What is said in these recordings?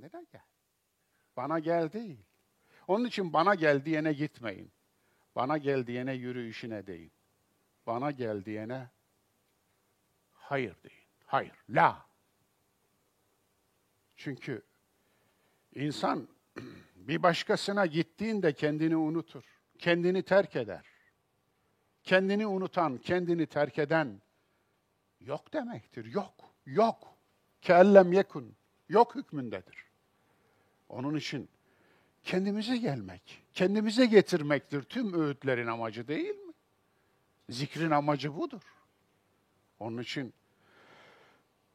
kendine gel. Bana gel değil. Onun için bana gel diyene gitmeyin. Bana gel diyene yürü işine deyin. Bana gel diyene hayır deyin. Hayır, la. Çünkü insan bir başkasına gittiğinde kendini unutur. Kendini terk eder. Kendini unutan, kendini terk eden yok demektir. Yok, yok. Kellem yekun. Yok hükmündedir. Onun için kendimize gelmek, kendimize getirmektir tüm öğütlerin amacı değil mi? Zikrin amacı budur. Onun için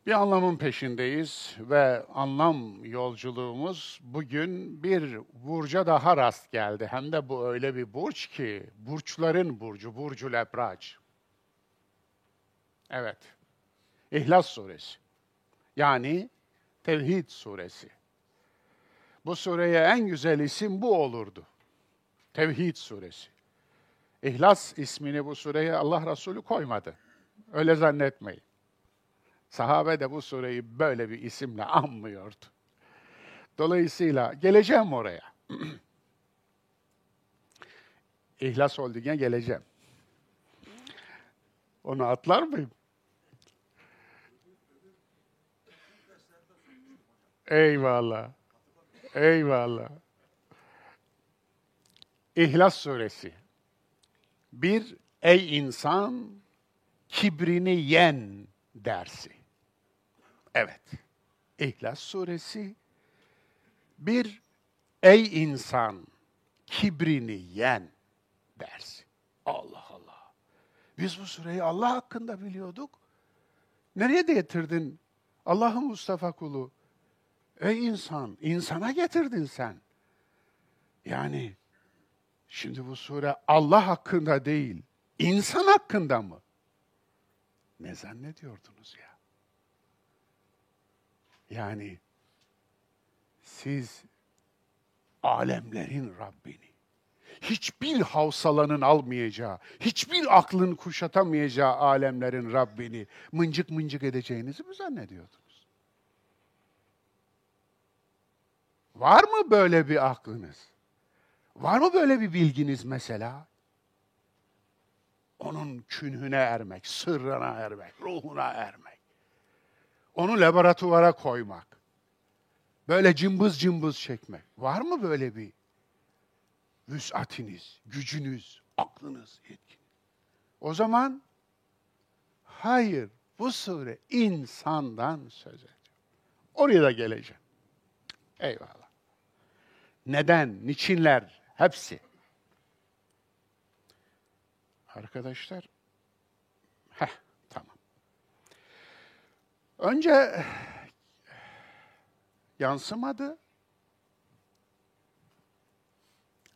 bir anlamın peşindeyiz ve anlam yolculuğumuz bugün bir burca daha rast geldi. Hem de bu öyle bir burç ki, burçların burcu, burcu lebrac. Evet, İhlas Suresi. Yani Tevhid Suresi. Bu sureye en güzel isim bu olurdu. Tevhid Suresi. İhlas ismini bu sureye Allah Resulü koymadı. Öyle zannetmeyin. Sahabe de bu sureyi böyle bir isimle anmıyordu. Dolayısıyla geleceğim oraya. İhlas Holding'e geleceğim. Onu atlar mıyım? Eyvallah. Eyvallah. İhlas Suresi. Bir, ey insan, kibrini yen dersi. Evet. İhlas Suresi. Bir, ey insan, kibrini yen dersi. Allah Allah. Biz bu sureyi Allah hakkında biliyorduk. Nereye getirdin Allah'ın Mustafa kulu? Ey insan, insana getirdin sen. Yani şimdi bu sure Allah hakkında değil, insan hakkında mı? Ne zannediyordunuz ya? Yani siz alemlerin Rabbini, hiçbir havsalanın almayacağı, hiçbir aklın kuşatamayacağı alemlerin Rabbini mıncık mıncık edeceğinizi mi zannediyordunuz? Var mı böyle bir aklınız? Var mı böyle bir bilginiz mesela? Onun künhüne ermek, sırrına ermek, ruhuna ermek. Onu laboratuvara koymak. Böyle cımbız cımbız çekmek. Var mı böyle bir vüsatiniz, gücünüz, aklınız, yetkin? O zaman hayır, bu sure insandan söz ediyor. Oraya da geleceğim. Eyvallah. Neden, niçinler, hepsi. Arkadaşlar, heh, tamam. Önce yansımadı.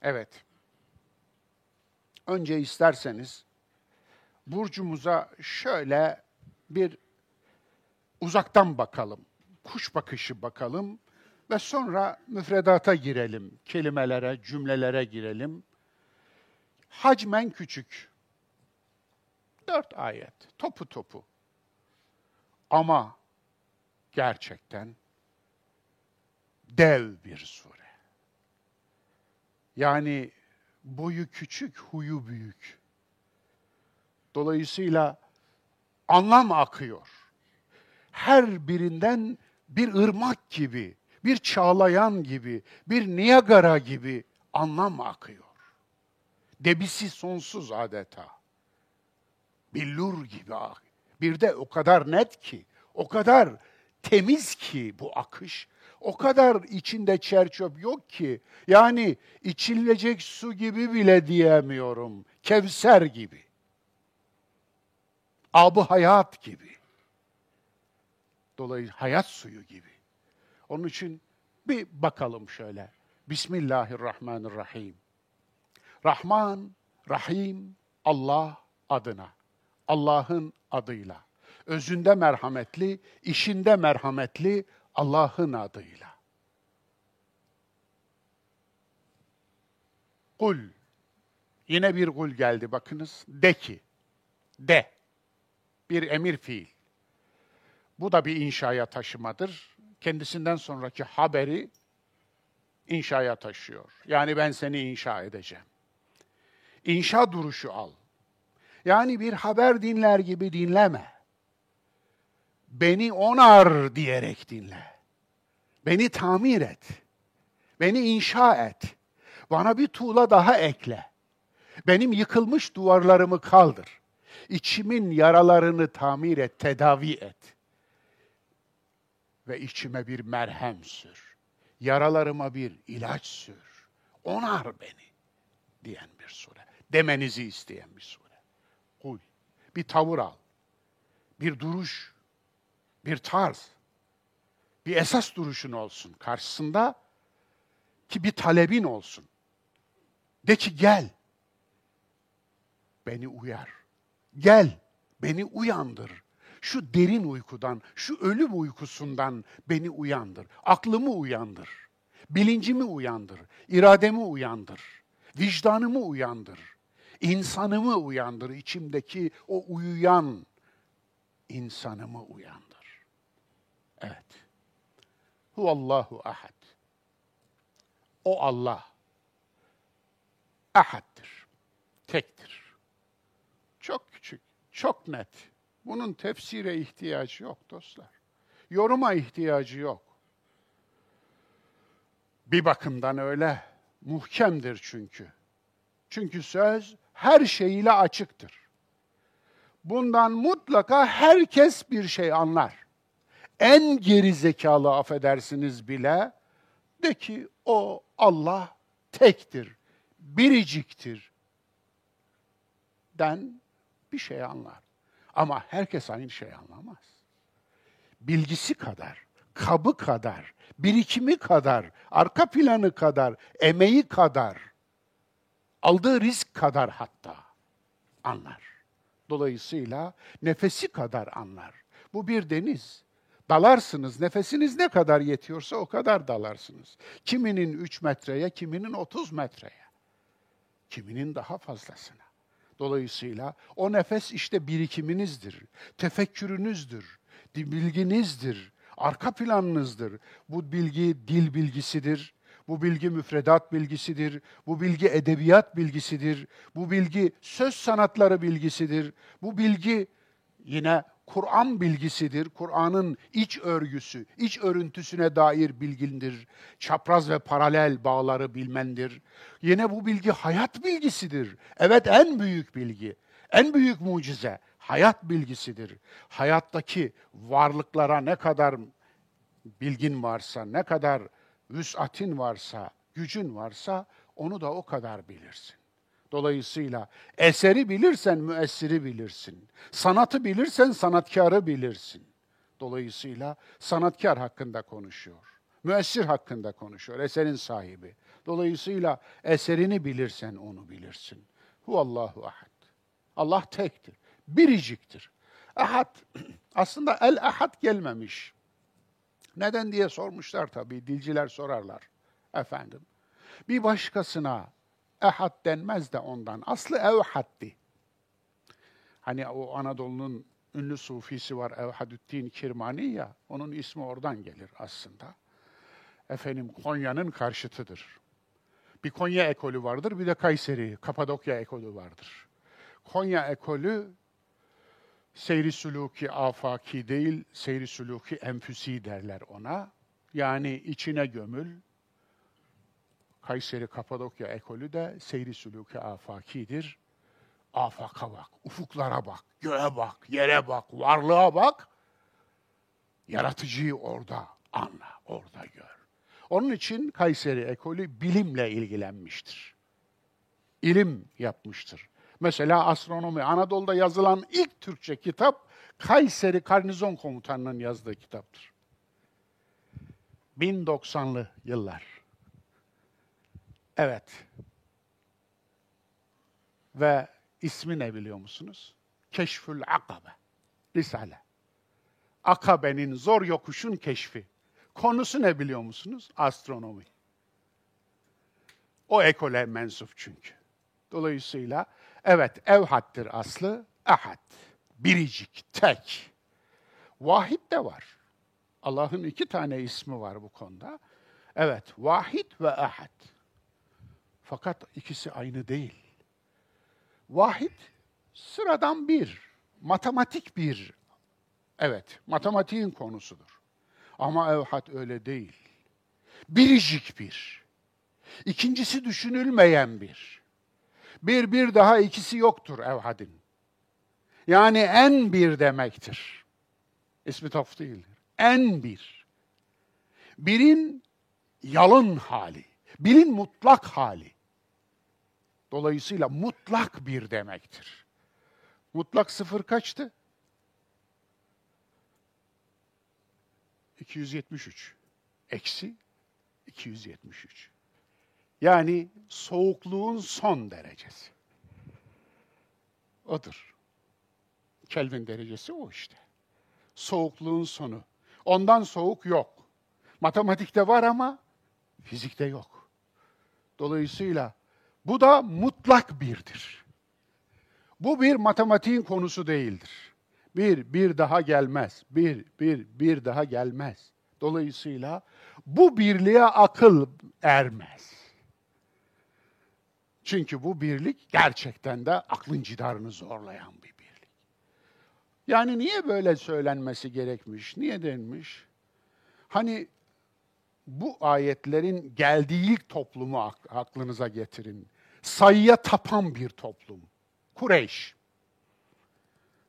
Evet. Önce isterseniz burcumuza şöyle bir uzaktan bakalım. Kuş bakışı bakalım ve sonra müfredata girelim, kelimelere, cümlelere girelim. Hacmen küçük. Dört ayet, topu topu. Ama gerçekten dev bir sure. Yani boyu küçük, huyu büyük. Dolayısıyla anlam akıyor. Her birinden bir ırmak gibi bir çağlayan gibi, bir Niagara gibi anlam akıyor. Debisi sonsuz adeta. Billur gibi. Bir de o kadar net ki, o kadar temiz ki bu akış, o kadar içinde çerçöp yok ki, yani içilecek su gibi bile diyemiyorum, Kevser gibi, abı hayat gibi, dolayısıyla hayat suyu gibi. Onun için bir bakalım şöyle. Bismillahirrahmanirrahim. Rahman, Rahim, Allah adına. Allah'ın adıyla. Özünde merhametli, işinde merhametli Allah'ın adıyla. Kul. Yine bir kul geldi bakınız. De ki. De. Bir emir fiil. Bu da bir inşaya taşımadır kendisinden sonraki haberi inşaya taşıyor. Yani ben seni inşa edeceğim. İnşa duruşu al. Yani bir haber dinler gibi dinleme. Beni onar diyerek dinle. Beni tamir et. Beni inşa et. Bana bir tuğla daha ekle. Benim yıkılmış duvarlarımı kaldır. İçimin yaralarını tamir et, tedavi et. Ve içime bir merhem sür. Yaralarıma bir ilaç sür. Onar beni diyen bir sure. Demenizi isteyen bir sure. Kul. Bir tavır al. Bir duruş. Bir tarz. Bir esas duruşun olsun karşısında ki bir talebin olsun. De ki gel. Beni uyar. Gel. Beni uyandır. Şu derin uykudan, şu ölüm uykusundan beni uyandır. Aklımı uyandır. Bilincimi uyandır. irademi uyandır. Vicdanımı uyandır. insanımı uyandır. içimdeki o uyuyan insanımı uyandır. Evet. Huvallahu ahad. O Allah ahaddir. Tektir. Çok küçük, çok net. Bunun tefsire ihtiyacı yok dostlar. Yoruma ihtiyacı yok. Bir bakımdan öyle. Muhkemdir çünkü. Çünkü söz her şeyiyle açıktır. Bundan mutlaka herkes bir şey anlar. En geri zekalı affedersiniz bile de ki o Allah tektir, biriciktir den bir şey anlar. Ama herkes aynı şeyi anlamaz. Bilgisi kadar, kabı kadar, birikimi kadar, arka planı kadar, emeği kadar, aldığı risk kadar hatta anlar. Dolayısıyla nefesi kadar anlar. Bu bir deniz. Dalarsınız, nefesiniz ne kadar yetiyorsa o kadar dalarsınız. Kiminin 3 metreye, kiminin 30 metreye, kiminin daha fazlasına. Dolayısıyla o nefes işte birikiminizdir, tefekkürünüzdür, bilginizdir, arka planınızdır. Bu bilgi dil bilgisidir, bu bilgi müfredat bilgisidir, bu bilgi edebiyat bilgisidir, bu bilgi söz sanatları bilgisidir, bu bilgi yine Kur'an bilgisidir. Kur'an'ın iç örgüsü, iç örüntüsüne dair bilgindir. Çapraz ve paralel bağları bilmendir. Yine bu bilgi hayat bilgisidir. Evet en büyük bilgi, en büyük mucize hayat bilgisidir. Hayattaki varlıklara ne kadar bilgin varsa, ne kadar vüs'atin varsa, gücün varsa onu da o kadar bilirsin. Dolayısıyla eseri bilirsen müessiri bilirsin. Sanatı bilirsen sanatkarı bilirsin. Dolayısıyla sanatkar hakkında konuşuyor. Müessir hakkında konuşuyor, eserin sahibi. Dolayısıyla eserini bilirsen onu bilirsin. Huvallahu ahad. Allah tektir, biriciktir. Ahad, aslında el ahad gelmemiş. Neden diye sormuşlar tabii, dilciler sorarlar. Efendim, bir başkasına ehad denmez de ondan. Aslı evhaddi. Hani o Anadolu'nun ünlü sufisi var Evhadüddin Kirmani ya, onun ismi oradan gelir aslında. Efendim Konya'nın karşıtıdır. Bir Konya ekolü vardır, bir de Kayseri, Kapadokya ekolü vardır. Konya ekolü seyri suluki afaki değil, seyri suluki enfüsi derler ona. Yani içine gömül, Kayseri Kapadokya ekolü de seyri sülûki afakidir. Afaka bak, ufuklara bak, göğe bak, yere bak, varlığa bak. Yaratıcıyı orada anla, orada gör. Onun için Kayseri ekolü bilimle ilgilenmiştir. İlim yapmıştır. Mesela astronomi, Anadolu'da yazılan ilk Türkçe kitap Kayseri Karnizon Komutanı'nın yazdığı kitaptır. 1090'lı yıllar. Evet. Ve ismi ne biliyor musunuz? Keşfül Akabe. Risale. Akabe'nin zor yokuşun keşfi. Konusu ne biliyor musunuz? Astronomi. O ekole mensup çünkü. Dolayısıyla evet evhattir aslı, ahad. Biricik, tek. Vahid de var. Allah'ın iki tane ismi var bu konuda. Evet, vahid ve ahad. Fakat ikisi aynı değil. Vahid sıradan bir, matematik bir. Evet, matematiğin konusudur. Ama evhad öyle değil. Biricik bir. İkincisi düşünülmeyen bir. Bir bir daha ikisi yoktur evhadin. Yani en bir demektir. İsmi taf değildir. En bir. Birin yalın hali. Birin mutlak hali. Dolayısıyla mutlak bir demektir. Mutlak sıfır kaçtı? 273. Eksi 273. Yani soğukluğun son derecesi. Odur. Kelvin derecesi o işte. Soğukluğun sonu. Ondan soğuk yok. Matematikte var ama fizikte yok. Dolayısıyla bu da mutlak birdir. Bu bir matematiğin konusu değildir. Bir, bir daha gelmez. Bir, bir, bir daha gelmez. Dolayısıyla bu birliğe akıl ermez. Çünkü bu birlik gerçekten de aklın cidarını zorlayan bir birlik. Yani niye böyle söylenmesi gerekmiş? Niye denmiş? Hani bu ayetlerin geldiği ilk toplumu aklınıza getirin. Sayıya tapan bir toplum. Kureyş.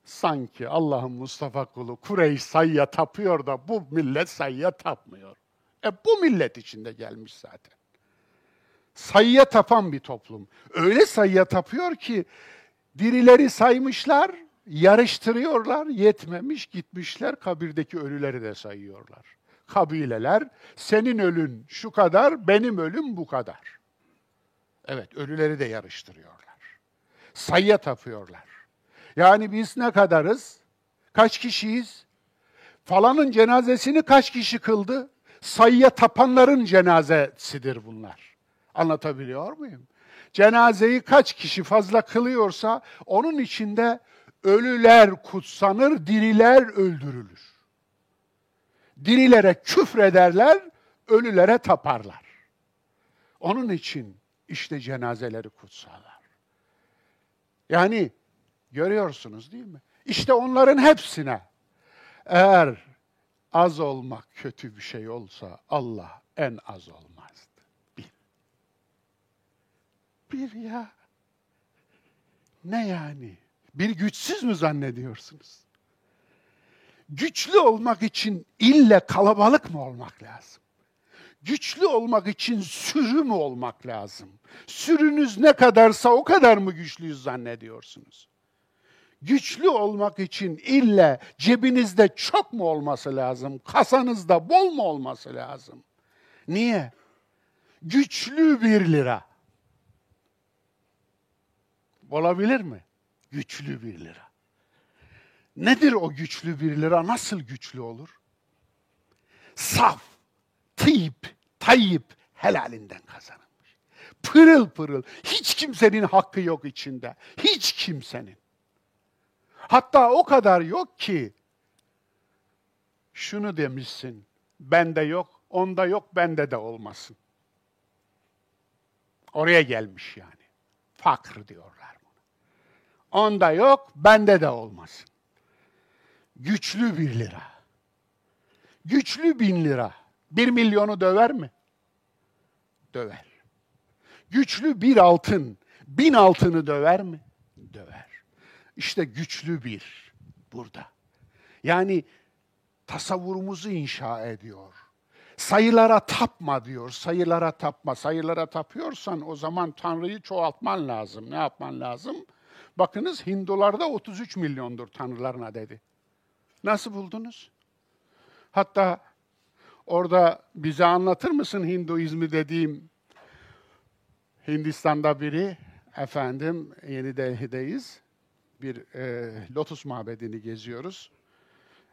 Sanki Allah'ın Mustafa kulu Kureyş sayıya tapıyor da bu millet sayıya tapmıyor. E bu millet içinde gelmiş zaten. Sayıya tapan bir toplum. Öyle sayıya tapıyor ki dirileri saymışlar, yarıştırıyorlar, yetmemiş gitmişler kabirdeki ölüleri de sayıyorlar. Kabileler senin ölün şu kadar, benim ölüm bu kadar. Evet, ölüleri de yarıştırıyorlar. Sayıya tapıyorlar. Yani biz ne kadarız? Kaç kişiyiz? Falanın cenazesini kaç kişi kıldı? Sayıya tapanların cenazesidir bunlar. Anlatabiliyor muyum? Cenazeyi kaç kişi fazla kılıyorsa onun içinde ölüler kutsanır, diriler öldürülür. Dirilere küfrederler, ölülere taparlar. Onun için işte cenazeleri kutsalar. Yani görüyorsunuz değil mi? İşte onların hepsine eğer az olmak kötü bir şey olsa Allah en az olmazdı. Bir. Bir ya. Ne yani? Bir güçsüz mü zannediyorsunuz? Güçlü olmak için ille kalabalık mı olmak lazım? Güçlü olmak için sürü mü olmak lazım? Sürünüz ne kadarsa o kadar mı güçlüyüz zannediyorsunuz? Güçlü olmak için ille cebinizde çok mu olması lazım? Kasanızda bol mu olması lazım? Niye? Güçlü bir lira. Olabilir mi? Güçlü bir lira. Nedir o güçlü bir lira? Nasıl güçlü olur? Saf, tıyip, tayyip helalinden kazanılmış. Pırıl pırıl. Hiç kimsenin hakkı yok içinde. Hiç kimsenin. Hatta o kadar yok ki şunu demişsin. Bende yok, onda yok, bende de olmasın. Oraya gelmiş yani. Fakr diyorlar bunu. Onda yok, bende de olmasın. Güçlü bir lira. Güçlü bin lira. Bir milyonu döver mi? Döver. Güçlü bir altın, bin altını döver mi? Döver. İşte güçlü bir burada. Yani tasavvurumuzu inşa ediyor. Sayılara tapma diyor. Sayılara tapma. Sayılara tapıyorsan o zaman Tanrı'yı çoğaltman lazım. Ne yapman lazım? Bakınız Hindularda 33 milyondur Tanrılarına dedi. Nasıl buldunuz? Hatta orada bize anlatır mısın Hinduizmi dediğim Hindistan'da biri, efendim Yeni Delhi'deyiz. Bir e, lotus mabedini geziyoruz.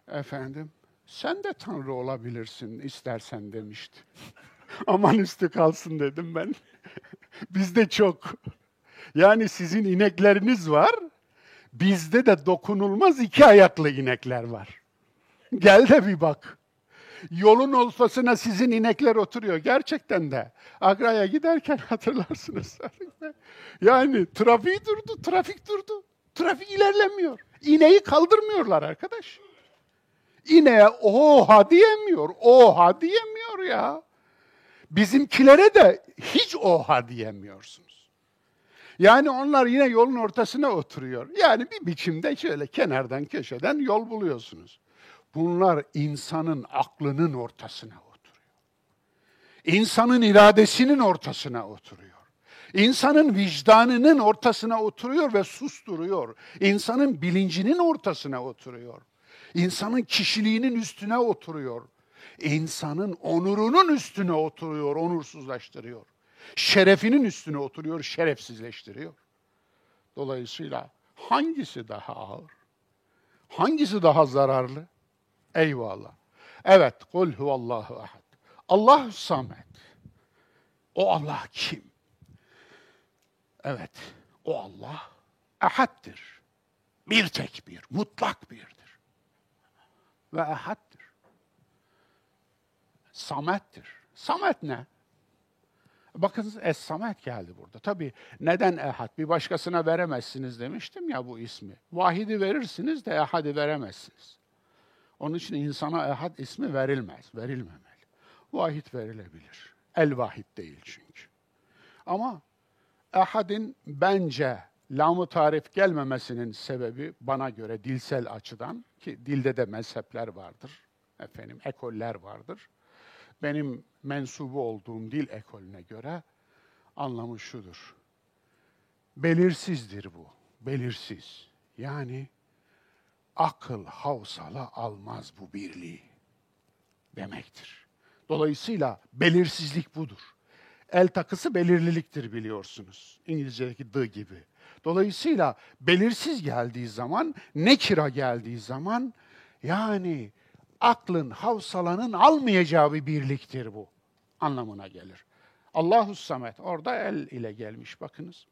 Efendim, sen de Tanrı olabilirsin istersen demişti. Aman üstü kalsın dedim ben. Bizde çok. Yani sizin inekleriniz var, bizde de dokunulmaz iki ayaklı inekler var. Gel de bir bak. Yolun ortasına sizin inekler oturuyor. Gerçekten de. Agra'ya giderken hatırlarsınız. yani trafik durdu, trafik durdu. Trafik ilerlemiyor. İneği kaldırmıyorlar arkadaş. İneğe oha diyemiyor, oha diyemiyor ya. Bizimkilere de hiç oha diyemiyorsunuz. Yani onlar yine yolun ortasına oturuyor. Yani bir biçimde şöyle kenardan köşeden yol buluyorsunuz. Bunlar insanın aklının ortasına oturuyor. İnsanın iradesinin ortasına oturuyor. İnsanın vicdanının ortasına oturuyor ve susturuyor. İnsanın bilincinin ortasına oturuyor. İnsanın kişiliğinin üstüne oturuyor. İnsanın onurunun üstüne oturuyor, onursuzlaştırıyor. Şerefinin üstüne oturuyor, şerefsizleştiriyor. Dolayısıyla hangisi daha ağır? Hangisi daha zararlı? Eyvallah. Evet, kul huvallahu ahad. Allah samet. O Allah kim? Evet, o Allah ahaddir. Bir tek bir, mutlak birdir. Ve ahaddir. Samettir. Samet ne? Bakın Es-Samet geldi burada. Tabii neden ehad? Bir başkasına veremezsiniz demiştim ya bu ismi. Vahidi verirsiniz de ehadi veremezsiniz. Onun için insana ehad ismi verilmez, verilmemeli. Vahid verilebilir. El-Vahid değil çünkü. Ama ehadin bence lamı tarif gelmemesinin sebebi bana göre dilsel açıdan ki dilde de mezhepler vardır. Efendim ekoller vardır. Benim mensubu olduğum dil ekolüne göre anlamı şudur. Belirsizdir bu. Belirsiz. Yani akıl havsala almaz bu birliği demektir. Dolayısıyla belirsizlik budur. El takısı belirliliktir biliyorsunuz. İngilizce'deki the gibi. Dolayısıyla belirsiz geldiği zaman, ne kira geldiği zaman yani aklın, havsalanın almayacağı bir birliktir bu anlamına gelir. Allahu Samet orada el ile gelmiş bakınız.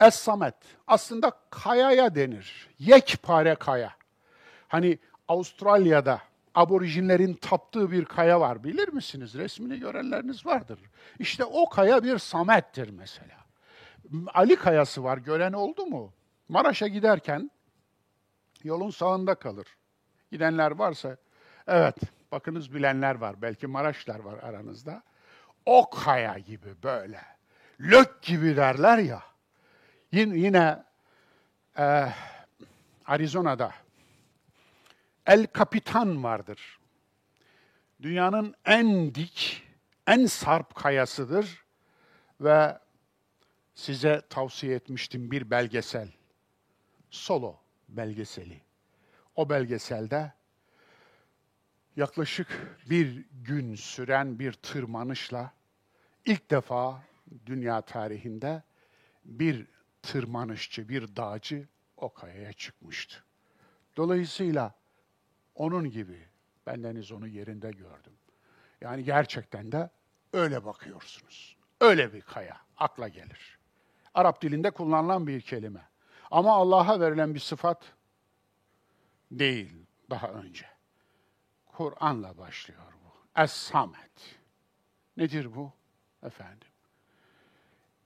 Es-Samet aslında kayaya denir. Yekpare kaya. Hani Avustralya'da aborijinlerin taptığı bir kaya var bilir misiniz? Resmini görenleriniz vardır. İşte o kaya bir Samet'tir mesela. Ali Kayası var, gören oldu mu? Maraş'a giderken yolun sağında kalır. Gidenler varsa, evet bakınız bilenler var, belki Maraşlar var aranızda. O kaya gibi böyle, lök gibi derler ya. Yine, e, Arizona'da El Capitan vardır. Dünyanın en dik, en sarp kayasıdır ve size tavsiye etmiştim bir belgesel. Solo belgeseli. O belgeselde yaklaşık bir gün süren bir tırmanışla ilk defa dünya tarihinde bir tırmanışçı, bir dağcı o kayaya çıkmıştı. Dolayısıyla onun gibi bendeniz onu yerinde gördüm. Yani gerçekten de öyle bakıyorsunuz. Öyle bir kaya akla gelir. Arap dilinde kullanılan bir kelime. Ama Allah'a verilen bir sıfat değil daha önce. Kur'an'la başlıyor bu. Es-Samet. Nedir bu? Efendim.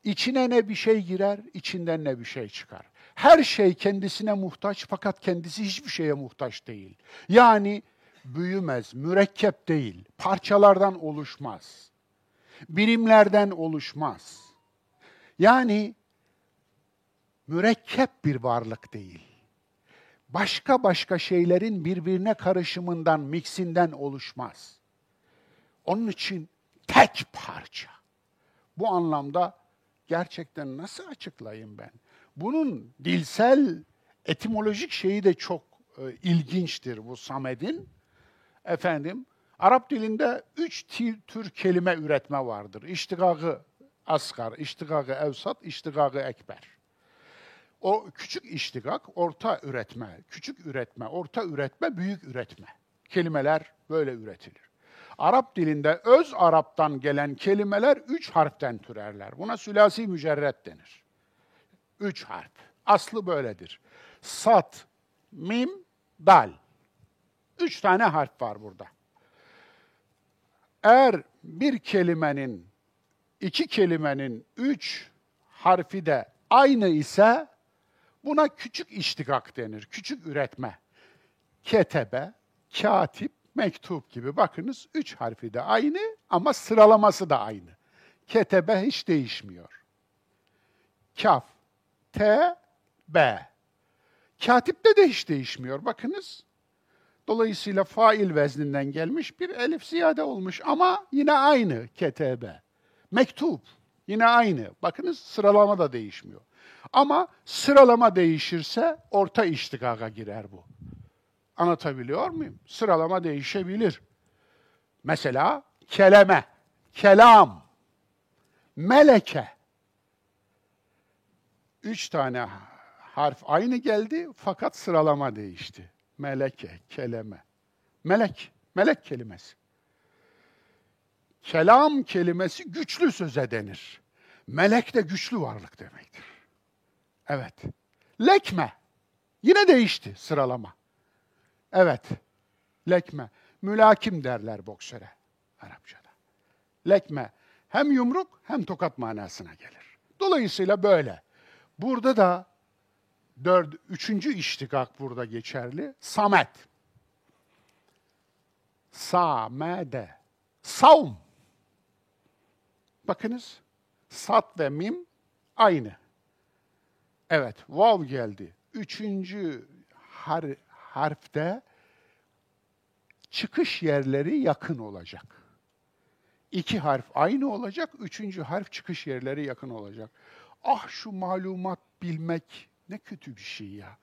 İçine ne bir şey girer, içinden ne bir şey çıkar. Her şey kendisine muhtaç fakat kendisi hiçbir şeye muhtaç değil. Yani büyümez, mürekkep değil, parçalardan oluşmaz. Birimlerden oluşmaz. Yani mürekkep bir varlık değil. Başka başka şeylerin birbirine karışımından, miksinden oluşmaz. Onun için tek parça. Bu anlamda gerçekten nasıl açıklayayım ben? Bunun dilsel, etimolojik şeyi de çok e, ilginçtir bu Samed'in. Efendim, Arap dilinde üç tür kelime üretme vardır. İştigagı asgar, iştigagı evsat, iştigagı ekber. O küçük iştigak, orta üretme, küçük üretme, orta üretme, büyük üretme. Kelimeler böyle üretilir. Arap dilinde öz Arap'tan gelen kelimeler üç harften türerler. Buna sülasi mücerret denir. Üç harf. Aslı böyledir. Sat, mim, dal. Üç tane harf var burada. Eğer bir kelimenin, iki kelimenin üç harfi de aynı ise buna küçük iştigak denir, küçük üretme. Ketebe, katip, mektup gibi. Bakınız üç harfi de aynı ama sıralaması da aynı. Ketebe hiç değişmiyor. Kaf, T, B. Katipte de hiç değişmiyor. Bakınız. Dolayısıyla fail vezninden gelmiş bir elif ziyade olmuş ama yine aynı KTB. Mektup yine aynı. Bakınız sıralama da değişmiyor. Ama sıralama değişirse orta iştikaga girer bu. Anlatabiliyor muyum? Sıralama değişebilir. Mesela keleme, kelam, meleke. Üç tane harf aynı geldi fakat sıralama değişti. Meleke, keleme. Melek, melek kelimesi. Kelam kelimesi güçlü söze denir. Melek de güçlü varlık demektir. Evet. Lekme. Yine değişti sıralama. Evet. Lekme. Mülakim derler boksöre Arapçada. Lekme hem yumruk hem tokat manasına gelir. Dolayısıyla böyle. Burada da dört, üçüncü iştikak burada geçerli. Samet. Samede. Savm. Bakınız. Sat ve mim aynı. Evet, vav geldi. Üçüncü har harfte çıkış yerleri yakın olacak. İki harf aynı olacak, üçüncü harf çıkış yerleri yakın olacak. Ah şu malumat bilmek ne kötü bir şey ya.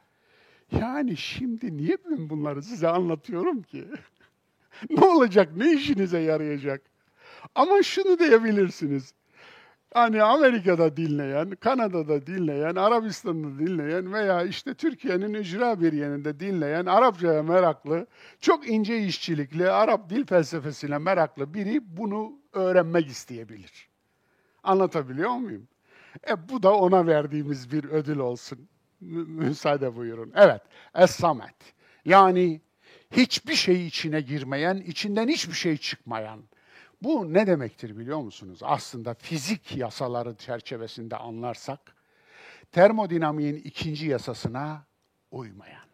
Yani şimdi niye ben bunları size anlatıyorum ki? ne olacak, ne işinize yarayacak? Ama şunu diyebilirsiniz. Hani Amerika'da dinleyen, Kanada'da dinleyen, Arabistan'da dinleyen veya işte Türkiye'nin icra bir yerinde dinleyen, Arapçaya meraklı, çok ince işçilikli, Arap dil felsefesine meraklı biri bunu öğrenmek isteyebilir. Anlatabiliyor muyum? E bu da ona verdiğimiz bir ödül olsun. Müsaade buyurun. Evet, Es-Samet. Yani hiçbir şey içine girmeyen, içinden hiçbir şey çıkmayan. Bu ne demektir biliyor musunuz? Aslında fizik yasaları çerçevesinde anlarsak, termodinamiğin ikinci yasasına uymayan.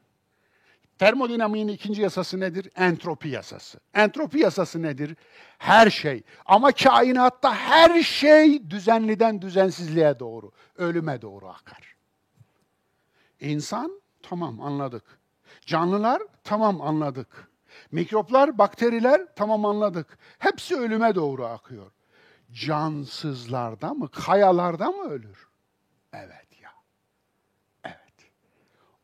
Termodinamiğin ikinci yasası nedir? Entropi yasası. Entropi yasası nedir? Her şey. Ama kainatta her şey düzenliden düzensizliğe doğru, ölüme doğru akar. İnsan, tamam anladık. Canlılar, tamam anladık. Mikroplar, bakteriler, tamam anladık. Hepsi ölüme doğru akıyor. Cansızlarda mı, kayalarda mı ölür? Evet.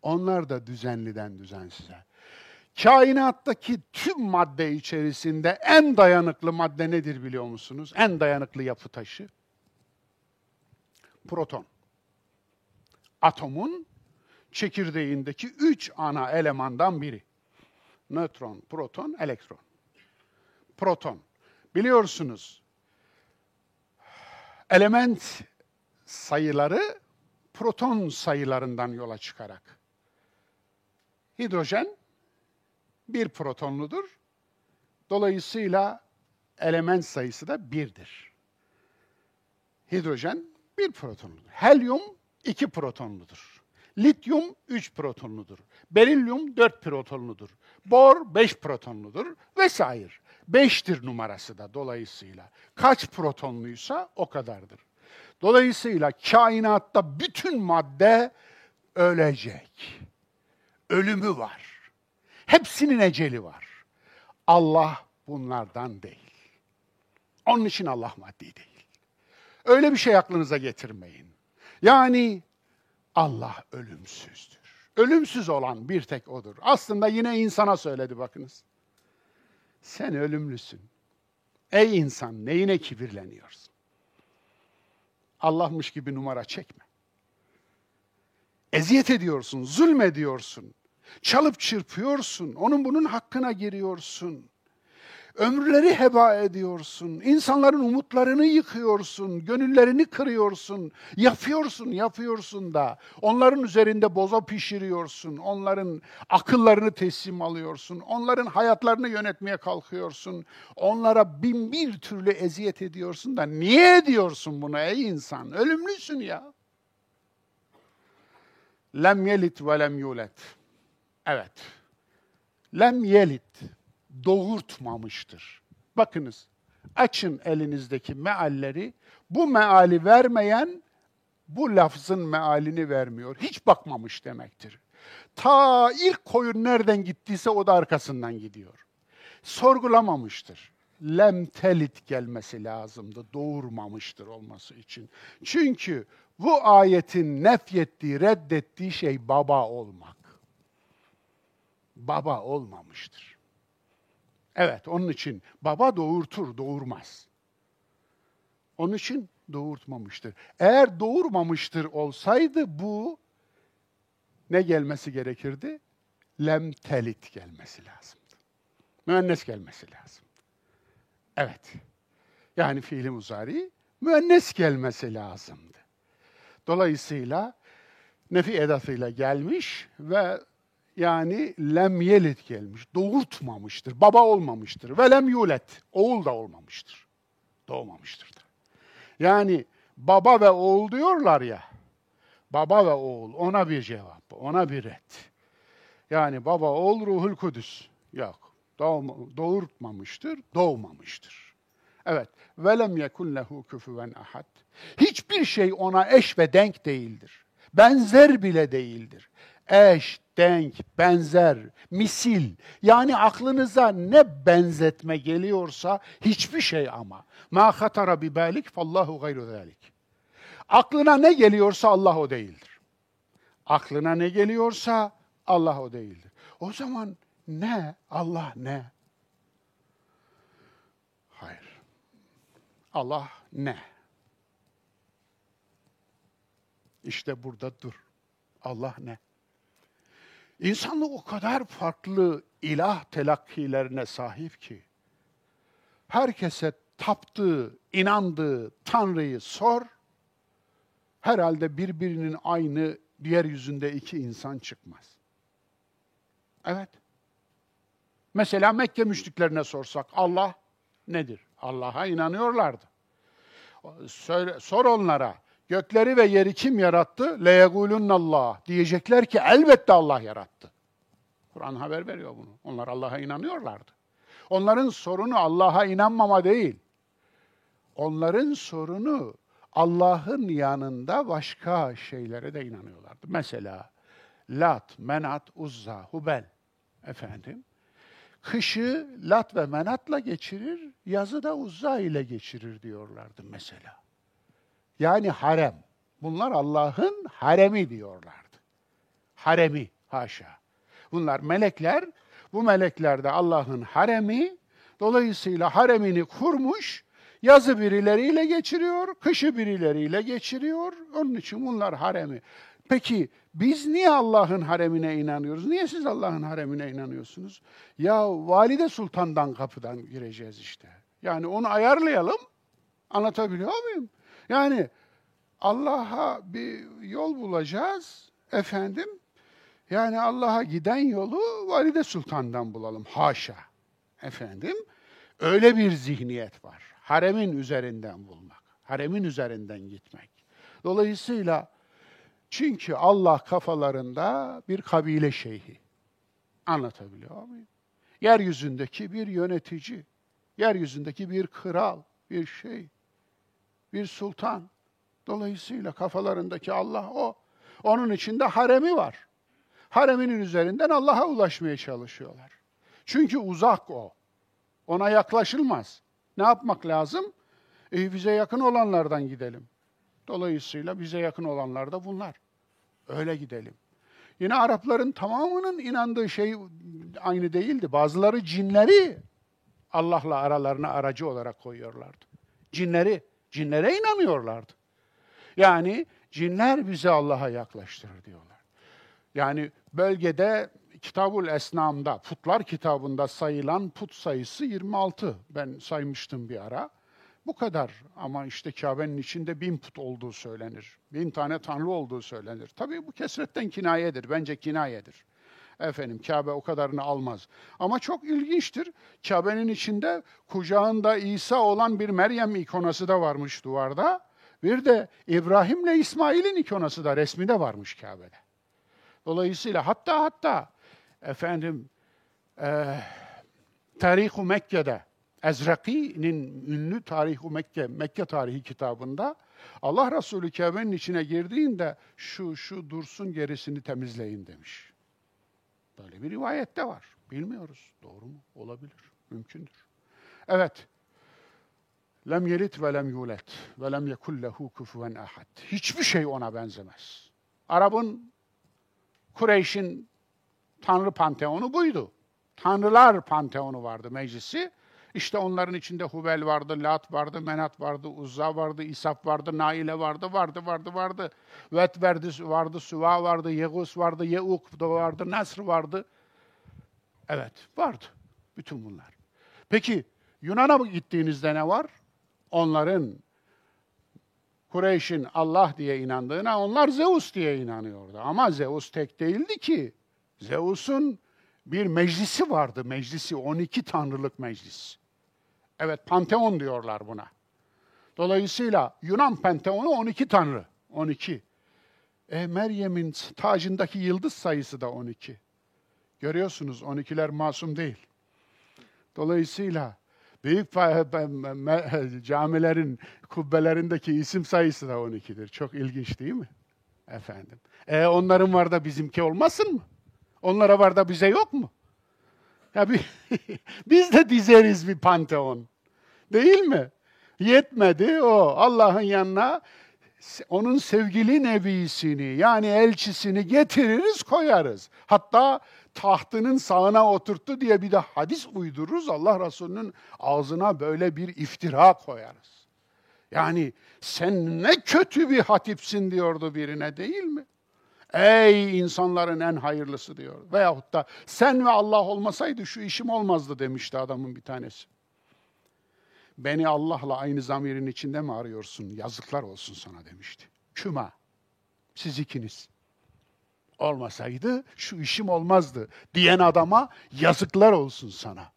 Onlar da düzenliden düzensize. Kainattaki tüm madde içerisinde en dayanıklı madde nedir biliyor musunuz? En dayanıklı yapı taşı? Proton. Atomun çekirdeğindeki üç ana elemandan biri. Nötron, proton, elektron. Proton. Biliyorsunuz, element sayıları proton sayılarından yola çıkarak Hidrojen bir protonludur. Dolayısıyla element sayısı da birdir. Hidrojen bir protonludur. Helyum iki protonludur. Lityum üç protonludur. Berilyum dört protonludur. Bor beş protonludur vesaire. Beştir numarası da dolayısıyla. Kaç protonluysa o kadardır. Dolayısıyla kainatta bütün madde ölecek ölümü var. Hepsinin eceli var. Allah bunlardan değil. Onun için Allah maddi değil. Öyle bir şey aklınıza getirmeyin. Yani Allah ölümsüzdür. Ölümsüz olan bir tek odur. Aslında yine insana söyledi bakınız. Sen ölümlüsün. Ey insan neyine kibirleniyorsun? Allah'mış gibi numara çekme. Eziyet ediyorsun, zulmediyorsun. Çalıp çırpıyorsun, onun bunun hakkına giriyorsun. Ömürleri heba ediyorsun. İnsanların umutlarını yıkıyorsun. Gönüllerini kırıyorsun. Yapıyorsun, yapıyorsun da. Onların üzerinde boza pişiriyorsun. Onların akıllarını teslim alıyorsun. Onların hayatlarını yönetmeye kalkıyorsun. Onlara bin bir türlü eziyet ediyorsun da niye ediyorsun bunu ey insan? Ölümlüsün ya. Lem yelit ve lem yulet. Evet. Lem yelit doğurtmamıştır. Bakınız, açın elinizdeki mealleri. Bu meali vermeyen bu lafzın mealini vermiyor. Hiç bakmamış demektir. Ta ilk koyun nereden gittiyse o da arkasından gidiyor. Sorgulamamıştır. Lem telit gelmesi lazımdı, doğurmamıştır olması için. Çünkü bu ayetin nefyettiği, reddettiği şey baba olmak. Baba olmamıştır. Evet, onun için baba doğurtur, doğurmaz. Onun için doğurtmamıştır. Eğer doğurmamıştır olsaydı bu ne gelmesi gerekirdi? Lemtelit gelmesi lazımdı. Müennes gelmesi lazım. Evet. Yani fiili muzari müennes gelmesi lazımdı. Dolayısıyla nefi edatıyla gelmiş ve yani lem yelit gelmiş. Doğurtmamıştır. Baba olmamıştır. Ve lem yulet. Oğul da olmamıştır. Doğmamıştır da. Yani baba ve oğul diyorlar ya. Baba ve oğul. Ona bir cevap. Ona bir red. Yani baba, oğul, ruhul kudüs. Yok. Doğma, doğurtmamıştır. Doğmamıştır. Evet. Velem yekun lehu küfüven ahad. Hiçbir şey ona eş ve denk değildir. Benzer bile değildir eş, denk, benzer, misil. Yani aklınıza ne benzetme geliyorsa hiçbir şey ama. Ma hatara bi balik fallahu gayru zalik. Aklına ne geliyorsa Allah o değildir. Aklına ne geliyorsa Allah o değildir. O zaman ne? Allah ne? Hayır. Allah ne? İşte burada dur. Allah ne? İnsanlık o kadar farklı ilah telakkilerine sahip ki, herkese taptığı, inandığı Tanrı'yı sor, herhalde birbirinin aynı diğer yüzünde iki insan çıkmaz. Evet. Mesela Mekke müşriklerine sorsak Allah nedir? Allah'a inanıyorlardı. Söyle, sor onlara Gökleri ve yeri kim yarattı? Allah Diyecekler ki elbette Allah yarattı. Kur'an haber veriyor bunu. Onlar Allah'a inanıyorlardı. Onların sorunu Allah'a inanmama değil. Onların sorunu Allah'ın yanında başka şeylere de inanıyorlardı. Mesela Lat, Menat, Uzza, Hubel efendim. Kışı Lat ve Menat'la geçirir, yazı da Uzza ile geçirir diyorlardı mesela. Yani harem. Bunlar Allah'ın haremi diyorlardı. Haremi, haşa. Bunlar melekler, bu melekler de Allah'ın haremi. Dolayısıyla haremini kurmuş, yazı birileriyle geçiriyor, kışı birileriyle geçiriyor. Onun için bunlar haremi. Peki biz niye Allah'ın haremine inanıyoruz? Niye siz Allah'ın haremine inanıyorsunuz? Ya valide sultandan kapıdan gireceğiz işte. Yani onu ayarlayalım. Anlatabiliyor muyum? Yani Allah'a bir yol bulacağız efendim. Yani Allah'a giden yolu Valide Sultan'dan bulalım. Haşa. Efendim, öyle bir zihniyet var. Haremin üzerinden bulmak. Haremin üzerinden gitmek. Dolayısıyla çünkü Allah kafalarında bir kabile şeyhi. Anlatabiliyor muyum? Yeryüzündeki bir yönetici, yeryüzündeki bir kral, bir şey bir sultan. Dolayısıyla kafalarındaki Allah o. Onun içinde haremi var. Hareminin üzerinden Allah'a ulaşmaya çalışıyorlar. Çünkü uzak o. Ona yaklaşılmaz. Ne yapmak lazım? E, bize yakın olanlardan gidelim. Dolayısıyla bize yakın olanlar da bunlar. Öyle gidelim. Yine Arapların tamamının inandığı şey aynı değildi. Bazıları cinleri Allah'la aralarına aracı olarak koyuyorlardı. Cinleri. Cinlere inanıyorlardı. Yani cinler bizi Allah'a yaklaştırır diyorlar. Yani bölgede Kitabul Esnam'da, Putlar kitabında sayılan put sayısı 26. Ben saymıştım bir ara. Bu kadar ama işte Kabe'nin içinde bin put olduğu söylenir. Bin tane tanrı olduğu söylenir. Tabii bu kesretten kinayedir. Bence kinayedir. Efendim Kabe o kadarını almaz. Ama çok ilginçtir. Kabe'nin içinde kucağında İsa olan bir Meryem ikonası da varmış duvarda. Bir de İbrahim'le İsmail'in ikonası da resmi de varmış Kabe'de. Dolayısıyla hatta hatta efendim e, Tarih-u Mekke'de Ezraki'nin ünlü Tarih-u Mekke, Mekke tarihi kitabında Allah Resulü Kabe'nin içine girdiğinde şu şu dursun gerisini temizleyin demiş. Böyle bir rivayette var. Bilmiyoruz. Doğru mu? Olabilir. Mümkündür. Evet. Lem yelit ve lem yulet ve lem yekul lehu kufuven ahad. Hiçbir şey ona benzemez. Arap'ın, Kureyş'in tanrı panteonu buydu. Tanrılar panteonu vardı meclisi. İşte onların içinde Hubel vardı, Lat vardı, Menat vardı, Uzza vardı, İsaf vardı, Naile vardı, vardı, vardı, vardı. Vet vardı, vardı, Suva vardı, Yegus vardı, Yeuk vardı, Nasr vardı. Evet, vardı. Bütün bunlar. Peki Yunan'a gittiğinizde ne var? Onların Kureyş'in Allah diye inandığına onlar Zeus diye inanıyordu. Ama Zeus tek değildi ki. Zeus'un bir meclisi vardı. Meclisi 12 tanrılık meclis. Evet Panteon diyorlar buna. Dolayısıyla Yunan Panteonu 12 tanrı. 12. E, Meryem'in tacındaki yıldız sayısı da 12. Görüyorsunuz 12'ler masum değil. Dolayısıyla büyük camilerin kubbelerindeki isim sayısı da 12'dir. Çok ilginç değil mi? Efendim. E onların var da bizimki olmasın mı? Onlara var da bize yok mu? Ya bir, biz de dizeriz bir panteon. Değil mi? Yetmedi o. Allah'ın yanına onun sevgili nebisini yani elçisini getiririz koyarız. Hatta tahtının sağına oturttu diye bir de hadis uydururuz. Allah Resulü'nün ağzına böyle bir iftira koyarız. Yani sen ne kötü bir hatipsin diyordu birine değil mi? Ey insanların en hayırlısı diyor. Veyahut da sen ve Allah olmasaydı şu işim olmazdı demişti adamın bir tanesi. Beni Allah'la aynı zamirin içinde mi arıyorsun? Yazıklar olsun sana demişti. Küma. Siz ikiniz. Olmasaydı şu işim olmazdı diyen adama yazıklar olsun sana.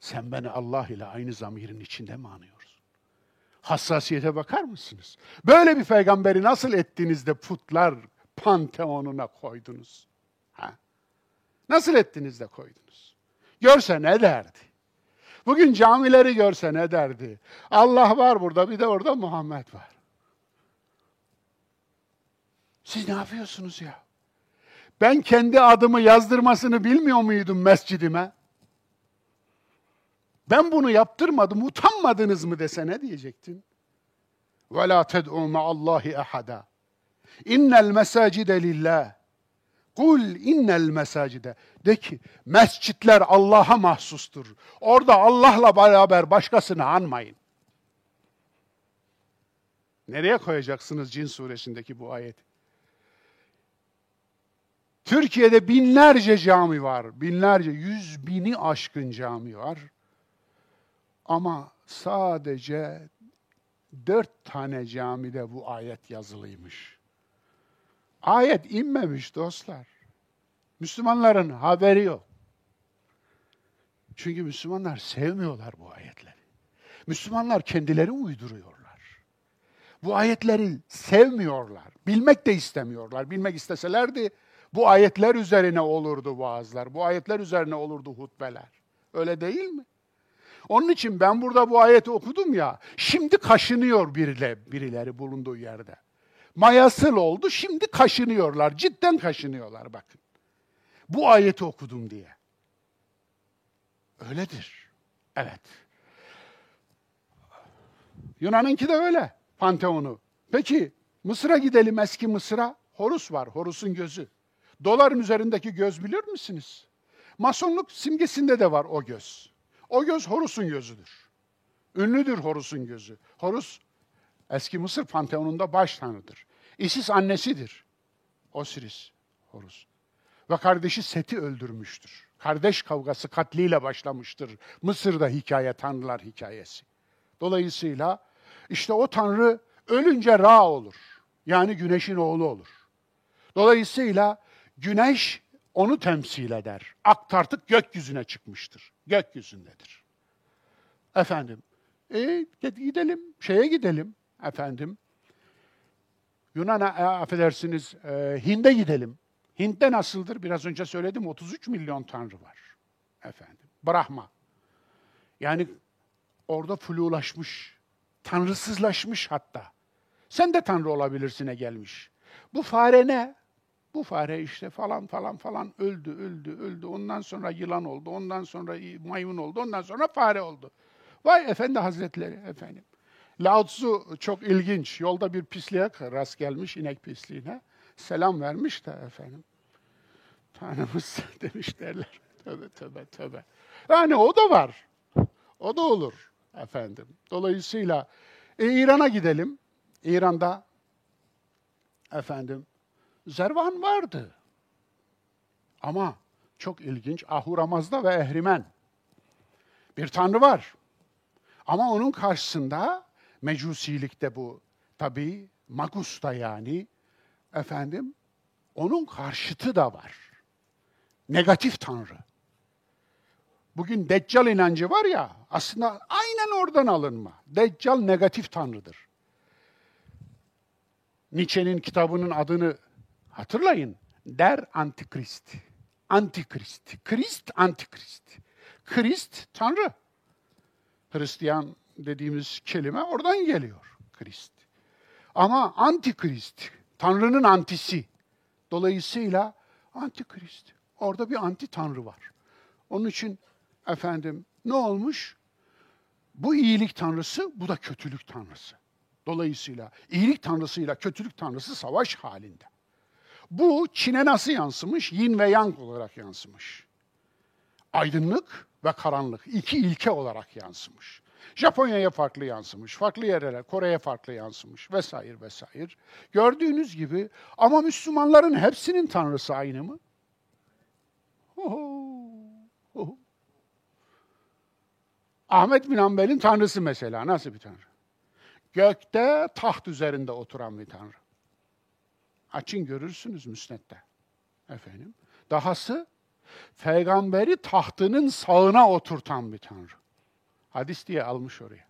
Sen beni Allah ile aynı zamirin içinde mi anıyorsun? Hassasiyete bakar mısınız? Böyle bir peygamberi nasıl ettiniz de putlar panteonuna koydunuz? Ha? Nasıl ettiniz de koydunuz? Görse ne derdi? Bugün camileri görse ne derdi? Allah var burada, bir de orada Muhammed var. Siz ne yapıyorsunuz ya? Ben kendi adımı yazdırmasını bilmiyor muydum mescidime? Ben bunu yaptırmadım, utanmadınız mı dese ne diyecektin? وَلَا تَدْعُوا مَعَ اللّٰهِ اَحَدًا İnnel mesacide lillah. Kul innel mesacide. De ki mescitler Allah'a mahsustur. Orada Allah'la beraber başkasını anmayın. Nereye koyacaksınız Cin suresindeki bu ayet? Türkiye'de binlerce cami var. Binlerce, yüz bini aşkın cami var. Ama sadece dört tane camide bu ayet yazılıymış. Ayet inmemiş dostlar. Müslümanların haberi yok. Çünkü Müslümanlar sevmiyorlar bu ayetleri. Müslümanlar kendileri uyduruyorlar. Bu ayetleri sevmiyorlar. Bilmek de istemiyorlar. Bilmek isteselerdi bu ayetler üzerine olurdu vaazlar. Bu ayetler üzerine olurdu hutbeler. Öyle değil mi? Onun için ben burada bu ayeti okudum ya, şimdi kaşınıyor birileri, birileri bulunduğu yerde. Mayasıl oldu, şimdi kaşınıyorlar, cidden kaşınıyorlar bakın. Bu ayeti okudum diye. Öyledir. Evet. Yunan'ınki de öyle, Panteon'u. Peki, Mısır'a gidelim, eski Mısır'a. Horus var, Horus'un gözü. Doların üzerindeki göz bilir misiniz? Masonluk simgesinde de var o göz. O göz Horus'un gözüdür. Ünlüdür Horus'un gözü. Horus eski Mısır panteonunda baş tanrıdır. Isis annesidir. Osiris, Horus. ve kardeşi Set'i öldürmüştür. Kardeş kavgası katliyle başlamıştır. Mısır'da hikaye, tanrılar hikayesi. Dolayısıyla işte o tanrı ölünce Ra olur. Yani güneşin oğlu olur. Dolayısıyla güneş onu temsil eder. Ak tartık gökyüzüne çıkmıştır. Gökyüzündedir. Efendim, e, gidelim, şeye gidelim efendim. Yunan'a, e, affedersiniz, e, Hind'e gidelim. Hint'te nasıldır? Biraz önce söyledim, 33 milyon tanrı var. Efendim, Brahma. Yani orada flulaşmış, tanrısızlaşmış hatta. Sen de tanrı olabilirsine gelmiş. Bu fare ne? Bu fare işte falan falan falan öldü, öldü, öldü. Ondan sonra yılan oldu, ondan sonra maymun oldu, ondan sonra fare oldu. Vay efendi hazretleri efendim. Lao Tzu çok ilginç. Yolda bir pisliğe rast gelmiş, inek pisliğine. Selam vermiş de efendim. Tanrımız demiş derler. Tövbe tövbe tövbe. Yani o da var. O da olur efendim. Dolayısıyla e, İran'a gidelim. İran'da efendim Zervan vardı. Ama çok ilginç Ahuramazda ve Ehrimen. Bir tanrı var. Ama onun karşısında mecusilikte bu tabii Magus'ta yani efendim onun karşıtı da var. Negatif tanrı. Bugün Deccal inancı var ya aslında aynen oradan alınma. Deccal negatif tanrıdır. Nietzsche'nin kitabının adını hatırlayın. Der Antikrist. Antikrist. Krist, Antikrist. Krist, Tanrı. Hristiyan dediğimiz kelime oradan geliyor. Krist. Ama Antikrist, Tanrı'nın antisi. Dolayısıyla Antikrist. Orada bir anti Tanrı var. Onun için efendim ne olmuş? Bu iyilik tanrısı, bu da kötülük tanrısı. Dolayısıyla iyilik tanrısıyla kötülük tanrısı savaş halinde. Bu Çin'e nasıl yansımış? Yin ve Yang olarak yansımış. Aydınlık ve karanlık iki ilke olarak yansımış. Japonya'ya farklı yansımış, farklı yerlere, Kore'ye farklı yansımış vesaire vesaire. Gördüğünüz gibi ama Müslümanların hepsinin tanrısı aynı mı? Ahmet bin Hanbel'in tanrısı mesela nasıl bir tanrı? Gökte taht üzerinde oturan bir tanrı. Açın görürsünüz müsnette. Efendim. Dahası peygamberi tahtının sağına oturtan bir tanrı. Hadis diye almış oraya.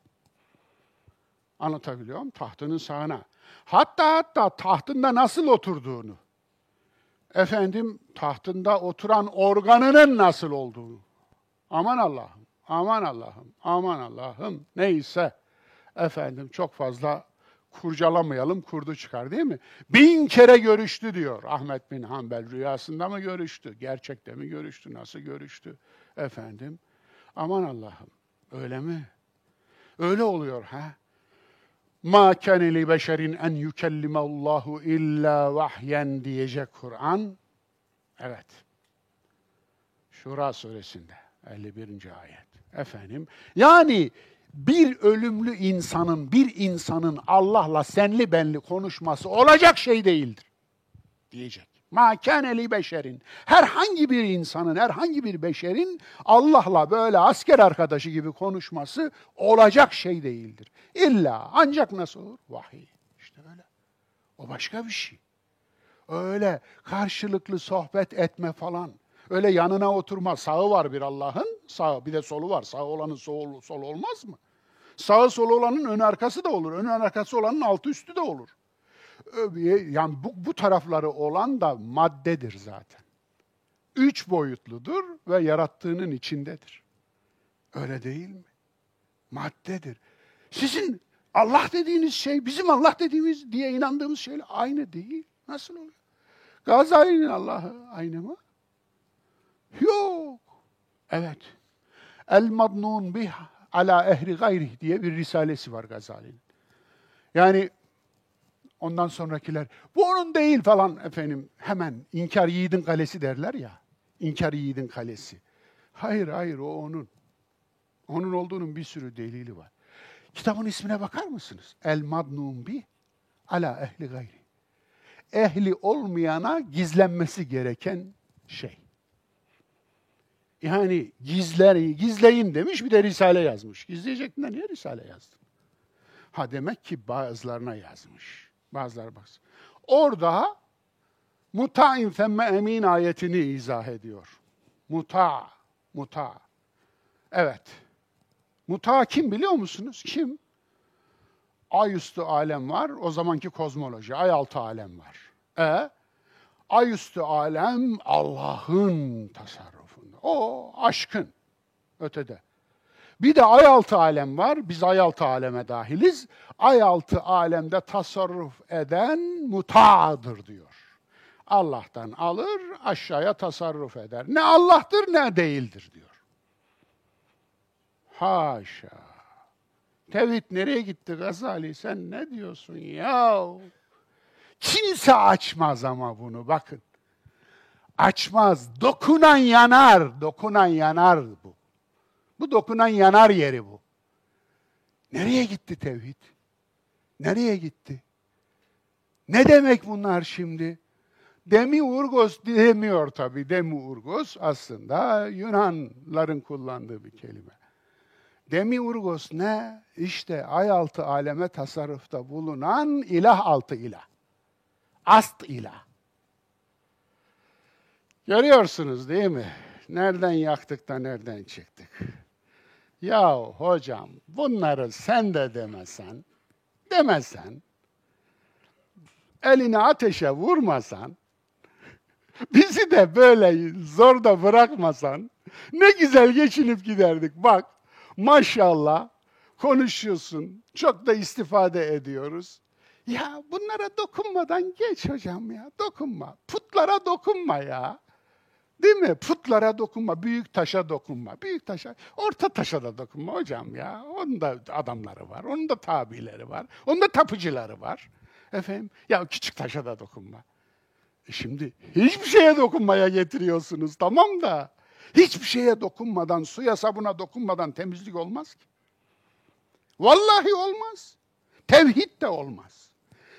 Anlatabiliyor muyum? Tahtının sağına. Hatta hatta tahtında nasıl oturduğunu, efendim tahtında oturan organının nasıl olduğunu. Aman Allah'ım, aman Allah'ım, aman Allah'ım neyse efendim çok fazla kurcalamayalım, kurdu çıkar değil mi? Bin kere görüştü diyor Ahmet bin Hanbel. Rüyasında mı görüştü? Gerçekte mi görüştü? Nasıl görüştü? Efendim, aman Allah'ım, öyle mi? Öyle oluyor ha? Ma kâne li beşerin en yükellime Allahu illa vahyen diyecek Kur'an. Evet. Şura suresinde 51. ayet. Efendim, yani bir ölümlü insanın, bir insanın Allah'la senli benli konuşması olacak şey değildir. Diyecek. Ma kâneli beşerin. Herhangi bir insanın, herhangi bir beşerin Allah'la böyle asker arkadaşı gibi konuşması olacak şey değildir. İlla ancak nasıl olur? Vahiy. İşte böyle. O başka bir şey. Öyle karşılıklı sohbet etme falan. Öyle yanına oturma. Sağı var bir Allah'ın, sağı bir de solu var. Sağ olanın sol, sol olmaz mı? Sağı solu olanın ön arkası da olur. Ön arkası olanın altı üstü de olur. Yani bu, bu tarafları olan da maddedir zaten. Üç boyutludur ve yarattığının içindedir. Öyle değil mi? Maddedir. Sizin Allah dediğiniz şey, bizim Allah dediğimiz diye inandığımız şeyle aynı değil. Nasıl oluyor? Gazali'nin Allah'ı aynı mı? Yok. Evet. El madnun bih ala ehri gayrih diye bir risalesi var Gazali'nin. Yani ondan sonrakiler bu onun değil falan efendim hemen inkar yiğidin kalesi derler ya. İnkar yiğidin kalesi. Hayır hayır o onun. Onun olduğunun bir sürü delili var. Kitabın ismine bakar mısınız? El madnun bi ala ehli gayri. Ehli olmayana gizlenmesi gereken şey. Yani gizler, gizleyin demiş bir de Risale yazmış. Gizleyecektin de niye Risale yazdın? Ha demek ki bazılarına yazmış. Bazıları bak. Orada muta'in femme emin ayetini izah ediyor. Muta, muta. Evet. Muta kim biliyor musunuz? Kim? Ay üstü alem var, o zamanki kozmoloji. Ay altı alem var. E, ay üstü alem Allah'ın tasarrufunda. O aşkın ötede. Bir de ay altı alem var. Biz ay altı aleme dahiliz. Ay altı alemde tasarruf eden muta'dır diyor. Allah'tan alır, aşağıya tasarruf eder. Ne Allah'tır ne değildir diyor. Haşa. Tevhid nereye gitti Gazali? Sen ne diyorsun ya? Kimse açmaz ama bunu bakın. Açmaz. Dokunan yanar. Dokunan yanar bu. Bu dokunan yanar yeri bu. Nereye gitti tevhid? Nereye gitti? Ne demek bunlar şimdi? Demi Urgos demiyor tabii. Demi Urgos aslında Yunanların kullandığı bir kelime. Demi Urgos ne? İşte ay altı aleme tasarrufta bulunan ilah altı ilah. Ast ilah. Görüyorsunuz değil mi? Nereden yaktık da nereden çıktık? Ya hocam bunları sen de demesen, demesen, elini ateşe vurmasan, bizi de böyle zor da bırakmasan, ne güzel geçinip giderdik. Bak, maşallah konuşuyorsun, çok da istifade ediyoruz. Ya bunlara dokunmadan geç hocam ya, dokunma. Putlara dokunma ya. Değil mi? Putlara dokunma, büyük taşa dokunma. Büyük taşa, orta taşa da dokunma hocam ya. Onun da adamları var, onun da tabileri var, onun da tapıcıları var. Efendim, ya küçük taşa da dokunma. E şimdi hiçbir şeye dokunmaya getiriyorsunuz, tamam da. Hiçbir şeye dokunmadan, suya sabuna dokunmadan temizlik olmaz ki. Vallahi olmaz. Tevhid de olmaz.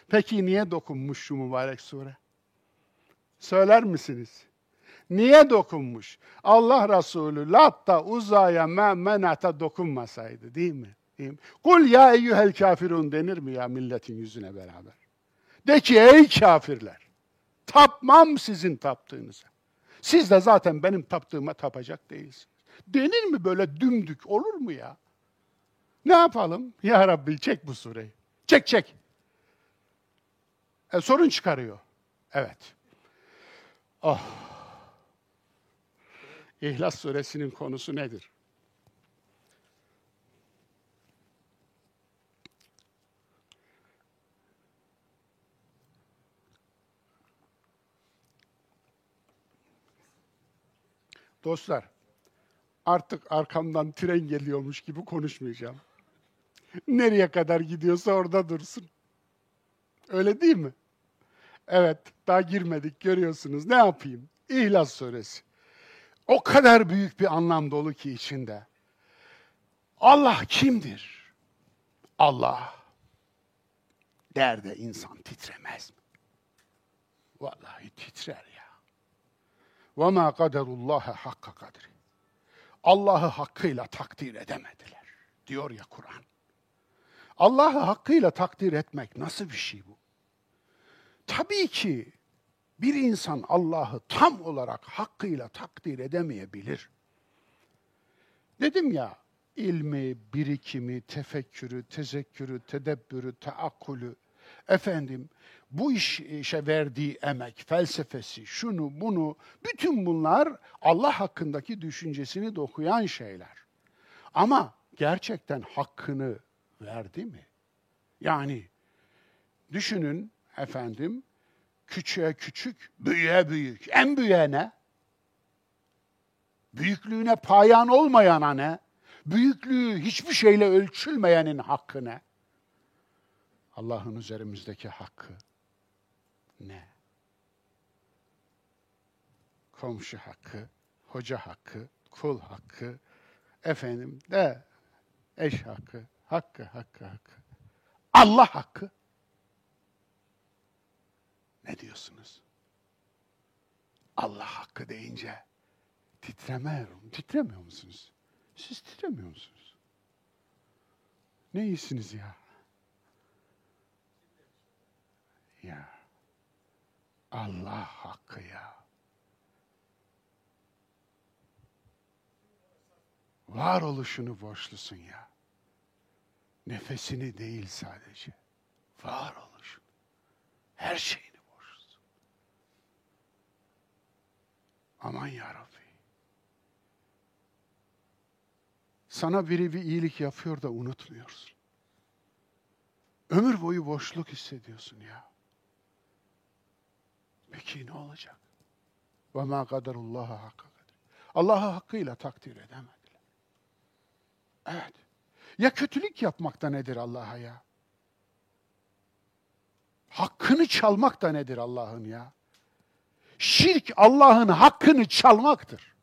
Peki niye dokunmuş şu mübarek sure? Söyler misiniz? Niye dokunmuş? Allah Resulü Lat'ta uzaya menata dokunmasaydı değil mi? Değil mi? Kul ya eyyuhel kafirun denir mi ya milletin yüzüne beraber? De ki ey kafirler, tapmam sizin taptığınıza. Siz de zaten benim taptığıma tapacak değilsiniz. Denir mi böyle dümdük olur mu ya? Ne yapalım? Ya Rabbi çek bu sureyi. Çek çek. E, sorun çıkarıyor. Evet. Oh. İhlas suresinin konusu nedir? Dostlar, artık arkamdan tren geliyormuş gibi konuşmayacağım. Nereye kadar gidiyorsa orada dursun. Öyle değil mi? Evet, daha girmedik görüyorsunuz. Ne yapayım? İhlas suresi. O kadar büyük bir anlam dolu ki içinde. Allah kimdir? Allah derde insan titremez mi? Vallahi titrer ya. وَمَا قَدَرُ اللّٰهَ hakka kadri. Allah'ı hakkıyla takdir edemediler. Diyor ya Kur'an. Allah'ı hakkıyla takdir etmek nasıl bir şey bu? Tabii ki bir insan Allah'ı tam olarak hakkıyla takdir edemeyebilir. Dedim ya, ilmi, birikimi, tefekkürü, tezekkürü, tedebbürü, teakkulü, efendim bu iş, işe verdiği emek, felsefesi, şunu, bunu, bütün bunlar Allah hakkındaki düşüncesini dokuyan şeyler. Ama gerçekten hakkını verdi mi? Yani düşünün efendim, Küçüğe küçük, büyüğe büyük. En büyüğe ne? Büyüklüğüne payan olmayana ne? Büyüklüğü hiçbir şeyle ölçülmeyenin hakkı ne? Allah'ın üzerimizdeki hakkı ne? Komşu hakkı, hoca hakkı, kul hakkı, efendim de eş hakkı, hakkı, hakkı, hakkı. Allah hakkı. Ne diyorsunuz? Allah hakkı deyince titremiyorum. Titremiyor musunuz? Siz titremiyor musunuz? Ne iyisiniz ya? Ya. Allah hakkı ya. Varoluşunu borçlusun ya. Nefesini değil sadece. Varoluşunu. Her şeyini borçlusun. Aman ya Rabbi. Sana biri bir iyilik yapıyor da unutmuyorsun. Ömür boyu boşluk hissediyorsun ya. Peki ne olacak? Ve ma kaderullaha hakka kadir. Allah'ı hakkıyla takdir edemediler. Evet. Ya kötülük yapmak da nedir Allah'a ya? Hakkını çalmak da nedir Allah'ın ya? Şirk Allah'ın hakkını çalmaktır.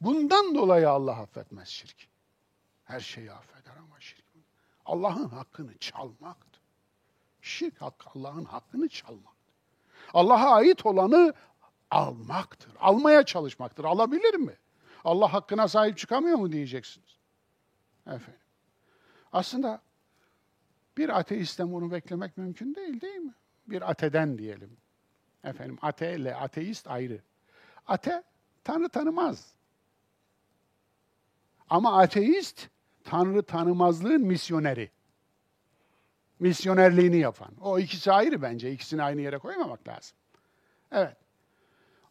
Bundan dolayı Allah affetmez şirk. Her şeyi affeder ama şirk. Allah'ın hakkını çalmaktır. Şirk hakkı Allah'ın hakkını çalmaktır. Allah'a ait olanı almaktır. Almaya çalışmaktır. Alabilir mi? Allah hakkına sahip çıkamıyor mu diyeceksiniz. Efendim. Aslında bir ateistten bunu beklemek mümkün değil değil mi? Bir ateden diyelim. Efendim ate ile ateist ayrı. Ate Tanrı tanımaz. Ama ateist Tanrı tanımazlığın misyoneri. Misyonerliğini yapan. O ikisi ayrı bence. İkisini aynı yere koymamak lazım. Evet.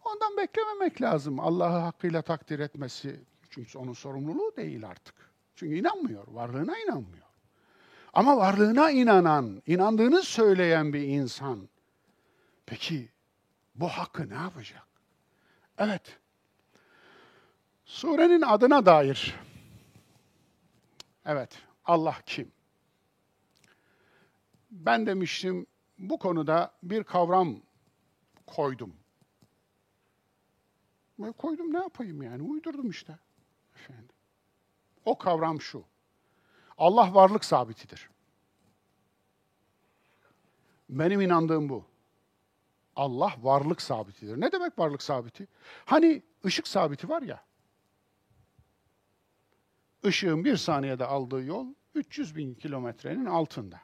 Ondan beklememek lazım. Allah'ı hakkıyla takdir etmesi. Çünkü onun sorumluluğu değil artık. Çünkü inanmıyor. Varlığına inanmıyor. Ama varlığına inanan, inandığını söyleyen bir insan. Peki bu hakkı ne yapacak? Evet. Surenin adına dair. Evet, Allah kim? Ben demiştim bu konuda bir kavram koydum. Ben koydum ne yapayım yani uydurdum işte. Efendim. O kavram şu. Allah varlık sabitidir. Benim inandığım bu. Allah varlık sabitidir. Ne demek varlık sabiti? Hani ışık sabiti var ya. Işığın bir saniyede aldığı yol 300 bin kilometrenin altında.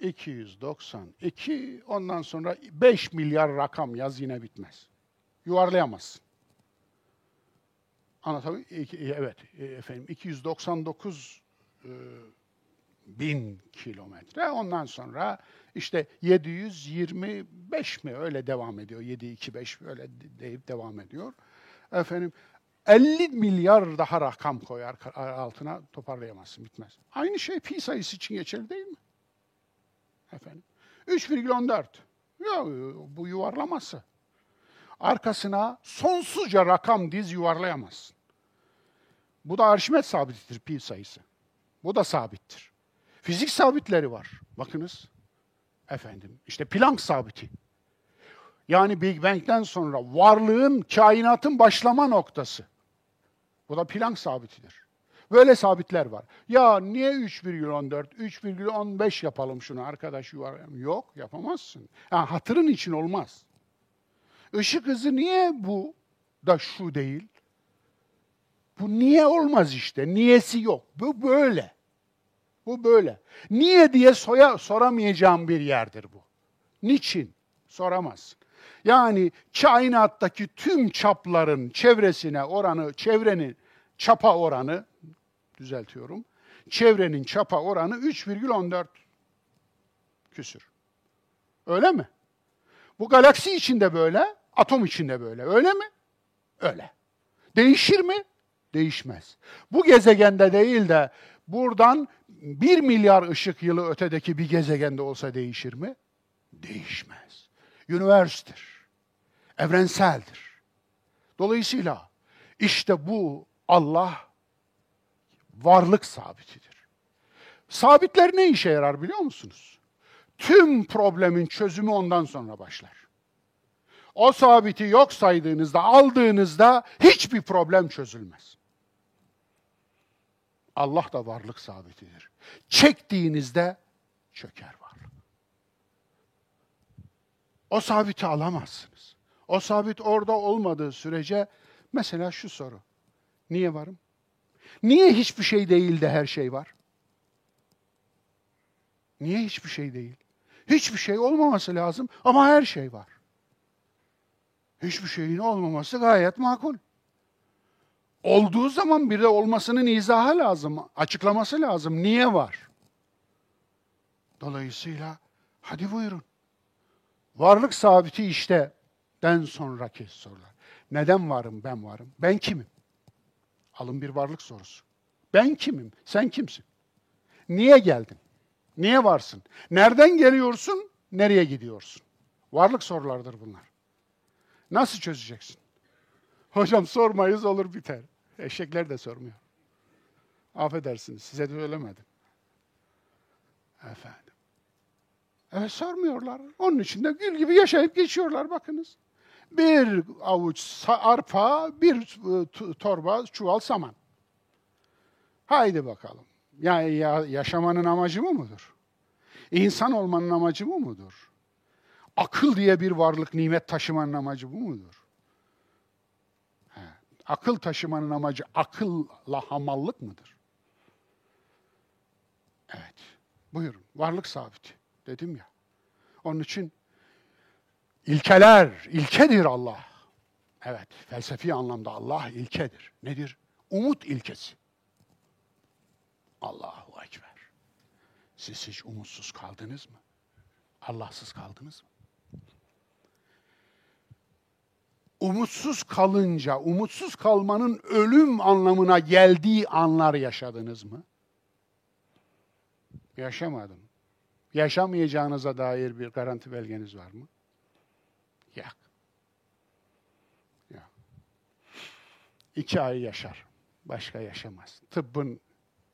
292, ondan sonra 5 milyar rakam yaz yine bitmez. Yuvarlayamazsın. Anlatabiliyor Evet, e, efendim 299 e, bin kilometre. Ondan sonra işte 725 mi öyle devam ediyor. 725 öyle deyip devam ediyor. Efendim 50 milyar daha rakam koyar altına toparlayamazsın bitmez. Aynı şey pi sayısı için geçerli değil mi? Efendim 3,14. Ya bu yuvarlaması. Arkasına sonsuzca rakam diz yuvarlayamazsın. Bu da Arşimet sabitidir pi sayısı. Bu da sabittir. Fizik sabitleri var. Bakınız. Efendim işte Planck sabiti. Yani Big Bang'den sonra varlığın, kainatın başlama noktası. Bu da Planck sabitidir. Böyle sabitler var. Ya niye 3,14, 3,15 yapalım şunu arkadaş yuvarlayalım. Yok yapamazsın. Yani hatırın için olmaz. Işık hızı niye bu da şu değil? Bu niye olmaz işte? Niyesi yok. Bu böyle. Bu böyle. Niye diye soya, soramayacağım bir yerdir bu. Niçin? Soramazsın. Yani kainattaki tüm çapların çevresine oranı, çevrenin çapa oranı, düzeltiyorum, çevrenin çapa oranı 3,14 küsür. Öyle mi? Bu galaksi içinde böyle, atom içinde böyle. Öyle mi? Öyle. Değişir mi? Değişmez. Bu gezegende değil de buradan bir milyar ışık yılı ötedeki bir gezegende olsa değişir mi? Değişmez. Üniversitir. Evrenseldir. Dolayısıyla işte bu Allah varlık sabitidir. Sabitler ne işe yarar biliyor musunuz? Tüm problemin çözümü ondan sonra başlar. O sabiti yok saydığınızda, aldığınızda hiçbir problem çözülmez. Allah da varlık sabitidir. Çektiğinizde çöker varlık. O sabiti alamazsınız. O sabit orada olmadığı sürece mesela şu soru. Niye varım? Niye hiçbir şey değil de her şey var? Niye hiçbir şey değil? Hiçbir şey olmaması lazım ama her şey var. Hiçbir şeyin olmaması gayet makul. Olduğu zaman bir de olmasının izahı lazım, açıklaması lazım. Niye var? Dolayısıyla hadi buyurun. Varlık sabiti işte den sonraki sorular. Neden varım, ben varım? Ben kimim? Alın bir varlık sorusu. Ben kimim? Sen kimsin? Niye geldin? Niye varsın? Nereden geliyorsun? Nereye gidiyorsun? Varlık sorulardır bunlar. Nasıl çözeceksin? Hocam sormayız olur biter. Eşekler de sormuyor. Affedersiniz size de söylemedim. Efendim. Evet sormuyorlar. Onun için de gül gibi yaşayıp geçiyorlar bakınız. Bir avuç arpa, bir e, torba çuval saman. Haydi bakalım. Yani ya, yaşamanın amacı mı mudur? İnsan olmanın amacı mı mudur? Akıl diye bir varlık, nimet taşımanın amacı bu mudur? Akıl taşımanın amacı akılla hamallık mıdır? Evet. Buyurun. Varlık sabiti. Dedim ya. Onun için ilkeler, ilkedir Allah. Evet, felsefi anlamda Allah ilkedir. Nedir? Umut ilkesi. Allahu Ekber. Siz hiç umutsuz kaldınız mı? Allahsız kaldınız mı? Umutsuz kalınca, umutsuz kalmanın ölüm anlamına geldiği anlar yaşadınız mı? Yaşamadım. Yaşamayacağınıza dair bir garanti belgeniz var mı? Yok. Yok. İki ay yaşar. Başka yaşamaz. Tıbbın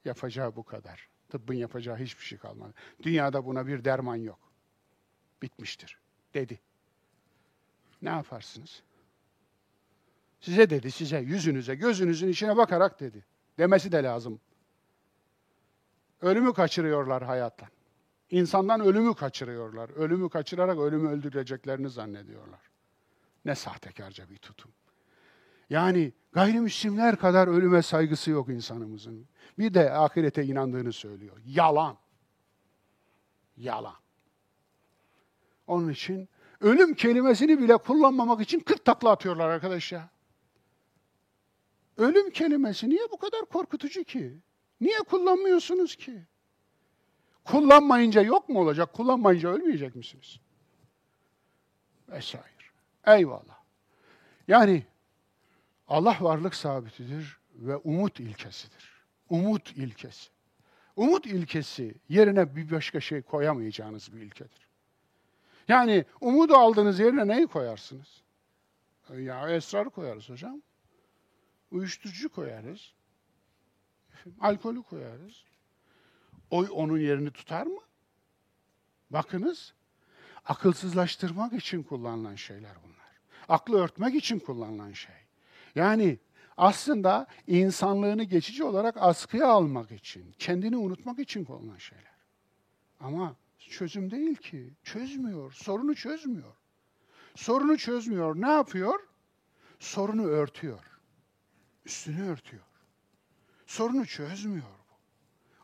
yapacağı bu kadar. Tıbbın yapacağı hiçbir şey kalmadı. Dünyada buna bir derman yok. Bitmiştir. Dedi. Ne yaparsınız? Size dedi, size, yüzünüze, gözünüzün içine bakarak dedi. Demesi de lazım. Ölümü kaçırıyorlar hayattan. İnsandan ölümü kaçırıyorlar. Ölümü kaçırarak ölümü öldüreceklerini zannediyorlar. Ne sahtekarca bir tutum. Yani gayrimüslimler kadar ölüme saygısı yok insanımızın. Bir de ahirete inandığını söylüyor. Yalan. Yalan. Onun için ölüm kelimesini bile kullanmamak için 40 takla atıyorlar arkadaş ya. Ölüm kelimesi niye bu kadar korkutucu ki? Niye kullanmıyorsunuz ki? Kullanmayınca yok mu olacak? Kullanmayınca ölmeyecek misiniz? Vesaire. Eyvallah. Yani Allah varlık sabitidir ve umut ilkesidir. Umut ilkesi. Umut ilkesi yerine bir başka şey koyamayacağınız bir ilkedir. Yani umudu aldığınız yerine neyi koyarsınız? Ya esrarı koyarız hocam. Uyuşturucu koyarız. Alkolü koyarız. Oy onun yerini tutar mı? Bakınız, akılsızlaştırmak için kullanılan şeyler bunlar. Aklı örtmek için kullanılan şey. Yani aslında insanlığını geçici olarak askıya almak için, kendini unutmak için kullanılan şeyler. Ama çözüm değil ki. Çözmüyor. Sorunu çözmüyor. Sorunu çözmüyor. Ne yapıyor? Sorunu örtüyor. Üstünü örtüyor. Sorunu çözmüyor bu.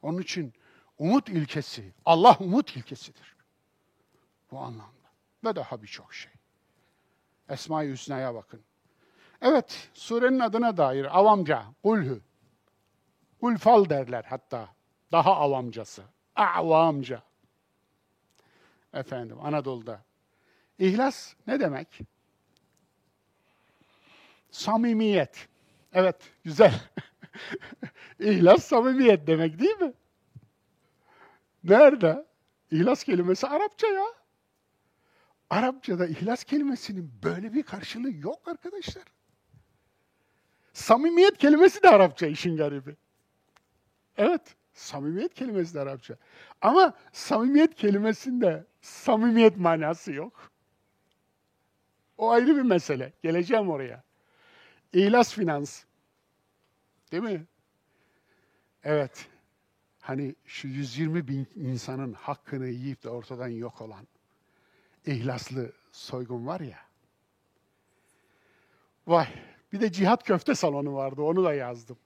Onun için umut ilkesi, Allah umut ilkesidir. Bu anlamda. Ve daha birçok şey. Esma-i Hüsna'ya bakın. Evet, surenin adına dair avamca, kulhü. Kulfal derler hatta. Daha avamcası. Avamca. Efendim, Anadolu'da. İhlas ne demek? Samimiyet. Evet, güzel. İhlas samimiyet demek değil mi? Nerede? İhlas kelimesi Arapça ya. Arapçada ihlas kelimesinin böyle bir karşılığı yok arkadaşlar. Samimiyet kelimesi de Arapça işin garibi. Evet, samimiyet kelimesi de Arapça. Ama samimiyet kelimesinde samimiyet manası yok. O ayrı bir mesele. Geleceğim oraya. İhlas finans. Değil mi? Evet. Hani şu 120 bin insanın hakkını yiyip de ortadan yok olan ihlaslı soygun var ya. Vay, bir de cihat köfte salonu vardı, onu da yazdım.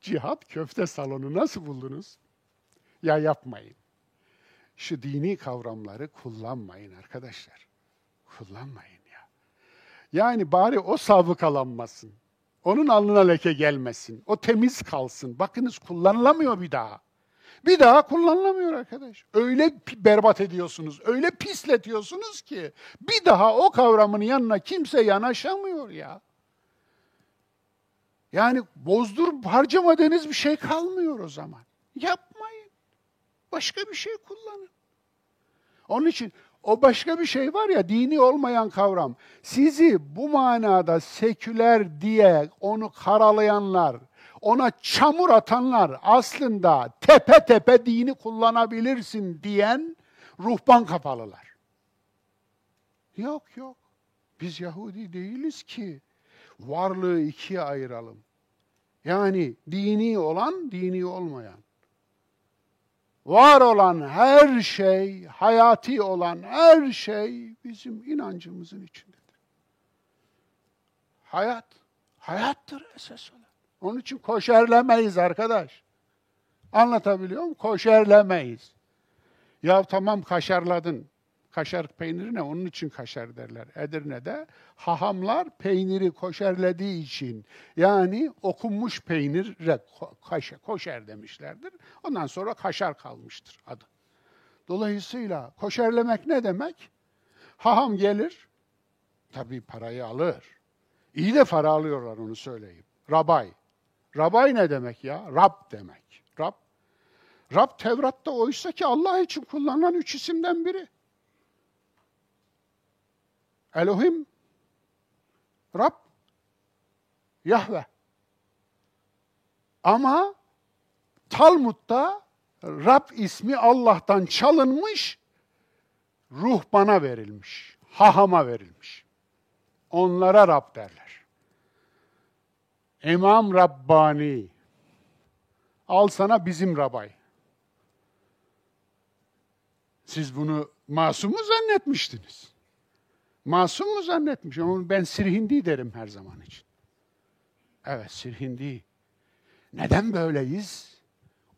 Cihat köfte salonu nasıl buldunuz? Ya yapmayın. Şu dini kavramları kullanmayın arkadaşlar. Kullanmayın. Yani bari o sabıkalanmasın. Onun alnına leke gelmesin. O temiz kalsın. Bakınız kullanılamıyor bir daha. Bir daha kullanılamıyor arkadaş. Öyle berbat ediyorsunuz, öyle pisletiyorsunuz ki bir daha o kavramın yanına kimse yanaşamıyor ya. Yani bozdurup harcamadığınız bir şey kalmıyor o zaman. Yapmayın. Başka bir şey kullanın. Onun için o başka bir şey var ya dini olmayan kavram. Sizi bu manada seküler diye onu karalayanlar, ona çamur atanlar aslında tepe tepe dini kullanabilirsin diyen ruhban kapalılar. Yok yok. Biz Yahudi değiliz ki varlığı ikiye ayıralım. Yani dini olan, dini olmayan. Var olan her şey, hayati olan her şey bizim inancımızın içindedir. Hayat, hayattır esas olan. Onun için koşerlemeyiz arkadaş. Anlatabiliyor muyum? Koşerlemeyiz. Ya tamam kaşarladın. Kaşar peyniri ne? Onun için kaşar derler. Edirne'de hahamlar peyniri koşerlediği için yani okunmuş peynire kaşar, koşer demişlerdir. Ondan sonra kaşar kalmıştır adı. Dolayısıyla koşerlemek ne demek? Haham gelir, tabii parayı alır. İyi de para alıyorlar onu söyleyeyim. Rabay. Rabay ne demek ya? Rab demek. Rab. Rab Tevrat'ta oysa ki Allah için kullanılan üç isimden biri. Elohim, Rab, Yahve. Ama Talmud'da Rab ismi Allah'tan çalınmış, ruh bana verilmiş, hahama verilmiş. Onlara Rab derler. İmam Rabbani, al sana bizim Rabay. Siz bunu masum mu zannetmiştiniz? Masum mu zannetmiş? Ama ben Sirhindi derim her zaman için. Evet Sirhindi. Neden böyleyiz?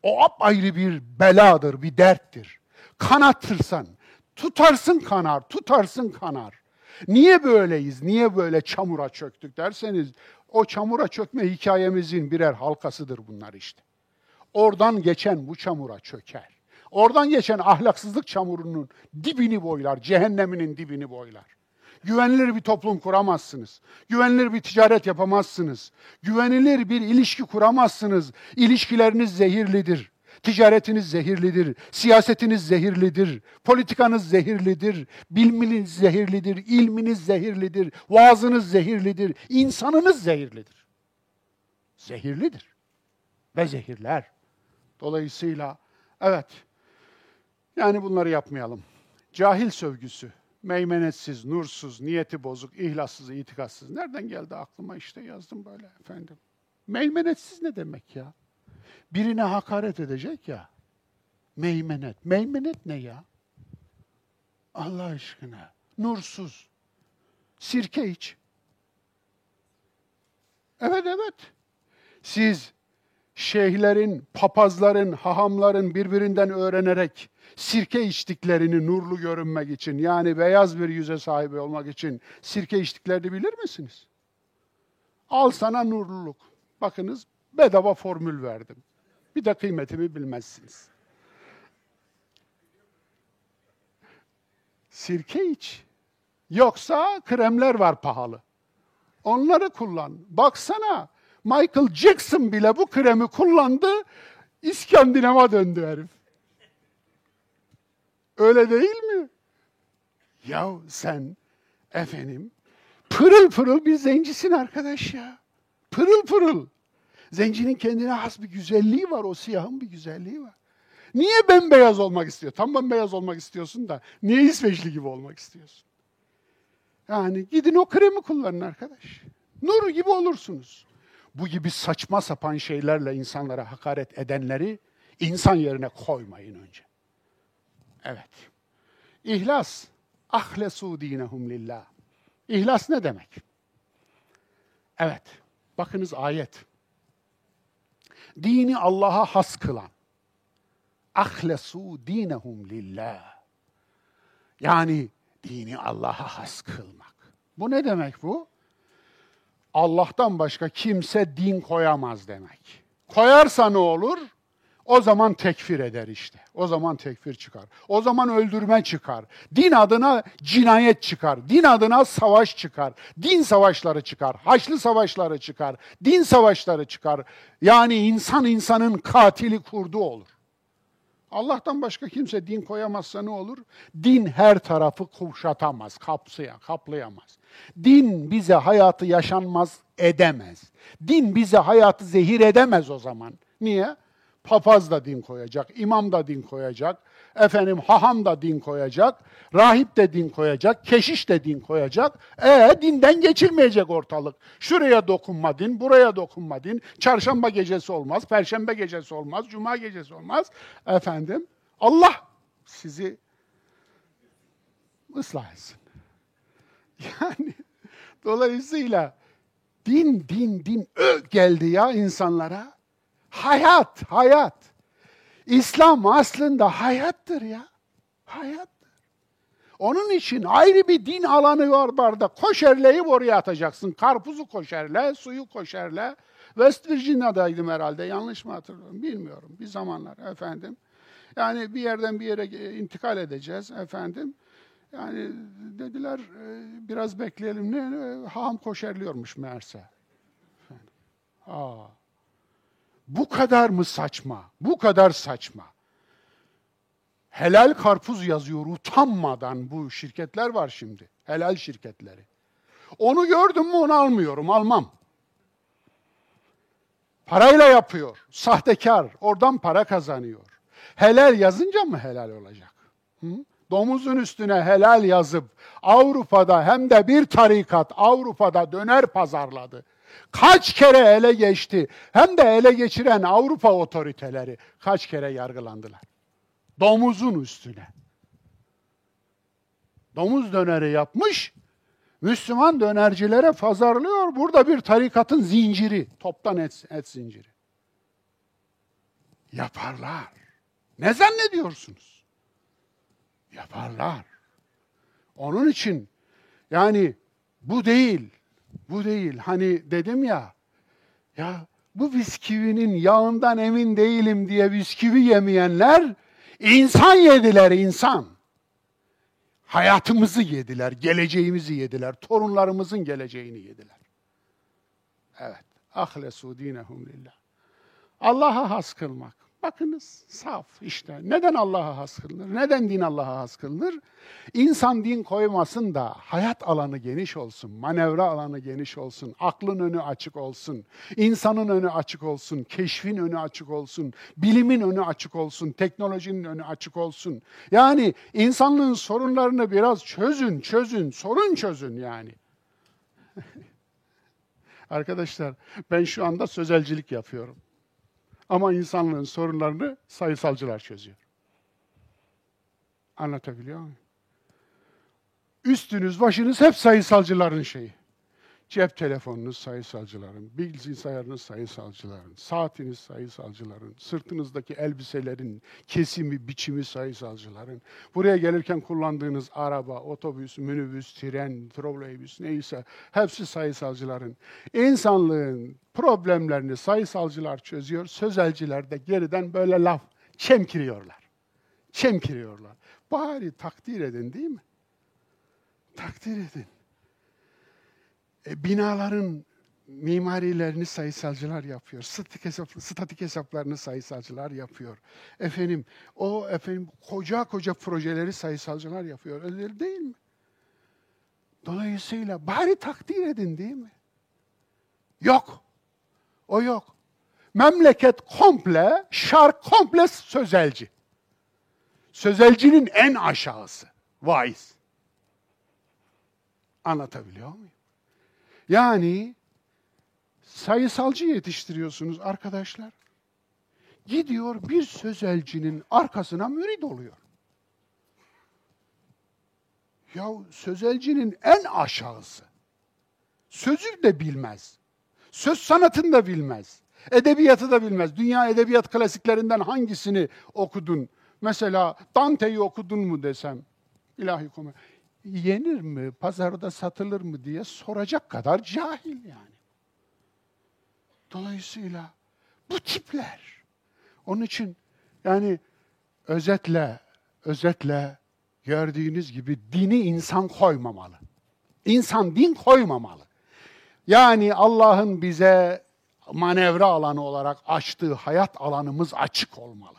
O ayrı bir beladır, bir derttir. Kanatırsan, tutarsın kanar, tutarsın kanar. Niye böyleyiz, niye böyle çamura çöktük derseniz, o çamura çökme hikayemizin birer halkasıdır bunlar işte. Oradan geçen bu çamura çöker. Oradan geçen ahlaksızlık çamurunun dibini boylar, cehenneminin dibini boylar. Güvenilir bir toplum kuramazsınız. Güvenilir bir ticaret yapamazsınız. Güvenilir bir ilişki kuramazsınız. İlişkileriniz zehirlidir. Ticaretiniz zehirlidir, siyasetiniz zehirlidir, politikanız zehirlidir, bilminiz zehirlidir, ilminiz zehirlidir, vaazınız zehirlidir, insanınız zehirlidir. Zehirlidir ve zehirler. Dolayısıyla evet, yani bunları yapmayalım. Cahil sövgüsü, meymenetsiz, nursuz, niyeti bozuk, ihlassız, itikatsız. Nereden geldi aklıma işte yazdım böyle efendim. Meymenetsiz ne demek ya? Birine hakaret edecek ya. Meymenet. Meymenet ne ya? Allah aşkına. Nursuz. Sirke iç. Evet evet. Siz şeyhlerin, papazların, hahamların birbirinden öğrenerek sirke içtiklerini nurlu görünmek için yani beyaz bir yüze sahibi olmak için sirke içtiklerini bilir misiniz? Al sana nurluluk. Bakınız bedava formül verdim. Bir de kıymetimi bilmezsiniz. Sirke iç. Yoksa kremler var pahalı. Onları kullan. Baksana Michael Jackson bile bu kremi kullandı. İskandinav'a döndü herif. Öyle değil mi? Ya sen efendim pırıl pırıl bir zencisin arkadaş ya. Pırıl pırıl. Zencinin kendine has bir güzelliği var, o siyahın bir güzelliği var. Niye bembeyaz olmak istiyor? Tam bembeyaz olmak istiyorsun da niye İsveçli gibi olmak istiyorsun? Yani gidin o kremi kullanın arkadaş. Nur gibi olursunuz. Bu gibi saçma sapan şeylerle insanlara hakaret edenleri insan yerine koymayın önce. Evet. İhlas. Ahlesu dinehum lillah. İhlas ne demek? Evet, bakınız ayet. Dini Allah'a has kılan. Ahlesu dinehum lillah. Yani dini Allah'a has kılmak. Bu ne demek bu? Allah'tan başka kimse din koyamaz demek. Koyarsa ne olur? O zaman tekfir eder işte. O zaman tekfir çıkar. O zaman öldürme çıkar. Din adına cinayet çıkar. Din adına savaş çıkar. Din savaşları çıkar. Haçlı savaşları çıkar. Din savaşları çıkar. Yani insan insanın katili kurdu olur. Allah'tan başka kimse din koyamazsa ne olur? Din her tarafı kuşatamaz, kapsaya, kaplayamaz. Din bize hayatı yaşanmaz edemez. Din bize hayatı zehir edemez o zaman. Niye? Papaz da din koyacak, imam da din koyacak, efendim haham da din koyacak, rahip de din koyacak, keşiş de din koyacak. E dinden geçilmeyecek ortalık. Şuraya dokunma din, buraya dokunma din. Çarşamba gecesi olmaz, perşembe gecesi olmaz, cuma gecesi olmaz. Efendim Allah sizi ıslah etsin. Yani dolayısıyla din, din, din ö geldi ya insanlara. Hayat, hayat. İslam aslında hayattır ya. Hayattır. Onun için ayrı bir din alanı var barda. Koşerleyip oraya atacaksın. Karpuzu koşerle, suyu koşerle. West Virginia'daydım herhalde. Yanlış mı hatırlıyorum? Bilmiyorum. Bir zamanlar efendim. Yani bir yerden bir yere intikal edeceğiz efendim. Yani dediler e, biraz bekleyelim. Ne? Haham koşerliyormuş meğerse. Aa. Bu kadar mı saçma? Bu kadar saçma. Helal karpuz yazıyor utanmadan bu şirketler var şimdi. Helal şirketleri. Onu gördüm mü onu almıyorum, almam. Parayla yapıyor, sahtekar, oradan para kazanıyor. Helal yazınca mı helal olacak? Hı? Domuzun üstüne helal yazıp Avrupa'da hem de bir tarikat Avrupa'da döner pazarladı. Kaç kere ele geçti. Hem de ele geçiren Avrupa otoriteleri kaç kere yargılandılar. Domuzun üstüne. Domuz döneri yapmış, Müslüman dönercilere pazarlıyor. Burada bir tarikatın zinciri, toptan et, et zinciri. Yaparlar. Ne zannediyorsunuz? Yaparlar. Onun için yani bu değil. Bu değil. Hani dedim ya, ya bu bisküvinin yağından emin değilim diye bisküvi yemeyenler insan yediler insan. Hayatımızı yediler, geleceğimizi yediler, torunlarımızın geleceğini yediler. Evet. Ahlesu dinehum lillah. Allah'a has kılmak. Bakınız saf işte. Neden Allah'a has kılınır? Neden din Allah'a has kılınır? İnsan din koymasın da hayat alanı geniş olsun, manevra alanı geniş olsun, aklın önü açık olsun, insanın önü açık olsun, keşfin önü açık olsun, bilimin önü açık olsun, teknolojinin önü açık olsun. Yani insanlığın sorunlarını biraz çözün, çözün, sorun çözün yani. Arkadaşlar ben şu anda sözelcilik yapıyorum. Ama insanlığın sorunlarını sayısalcılar çözüyor. Anlatabiliyor muyum? Üstünüz, başınız hep sayısalcıların şeyi. Cep telefonunuz sayısalcıların, bilgisayarınız sayısalcıların, saatiniz sayısalcıların, sırtınızdaki elbiselerin kesimi, biçimi sayısalcıların, buraya gelirken kullandığınız araba, otobüs, minibüs, tren, troleybüs neyse hepsi sayısalcıların. İnsanlığın problemlerini sayısalcılar çözüyor, sözelciler de geriden böyle laf çemkiriyorlar. Çemkiriyorlar. Bari takdir edin değil mi? Takdir edin. E, binaların mimarilerini sayısalcılar yapıyor. Statik, hesap, statik hesaplarını sayısalcılar yapıyor. Efendim, o efendim koca koca projeleri sayısalcılar yapıyor. Öyle değil mi? Dolayısıyla bari takdir edin değil mi? Yok. O yok. Memleket komple, şark komple sözelci. Sözelcinin en aşağısı. Vaiz. Anlatabiliyor muyum? Yani sayısalcı yetiştiriyorsunuz arkadaşlar. Gidiyor bir sözelcinin arkasına mürid oluyor. Ya sözelcinin en aşağısı. Sözü de bilmez. Söz sanatını da bilmez. Edebiyatı da bilmez. Dünya edebiyat klasiklerinden hangisini okudun? Mesela Dante'yi okudun mu desem, ilahi komedi. Yenir mi, pazarda satılır mı diye soracak kadar cahil yani. Dolayısıyla bu tipler. Onun için yani özetle, özetle gördüğünüz gibi dini insan koymamalı. İnsan din koymamalı. Yani Allah'ın bize manevra alanı olarak açtığı hayat alanımız açık olmalı.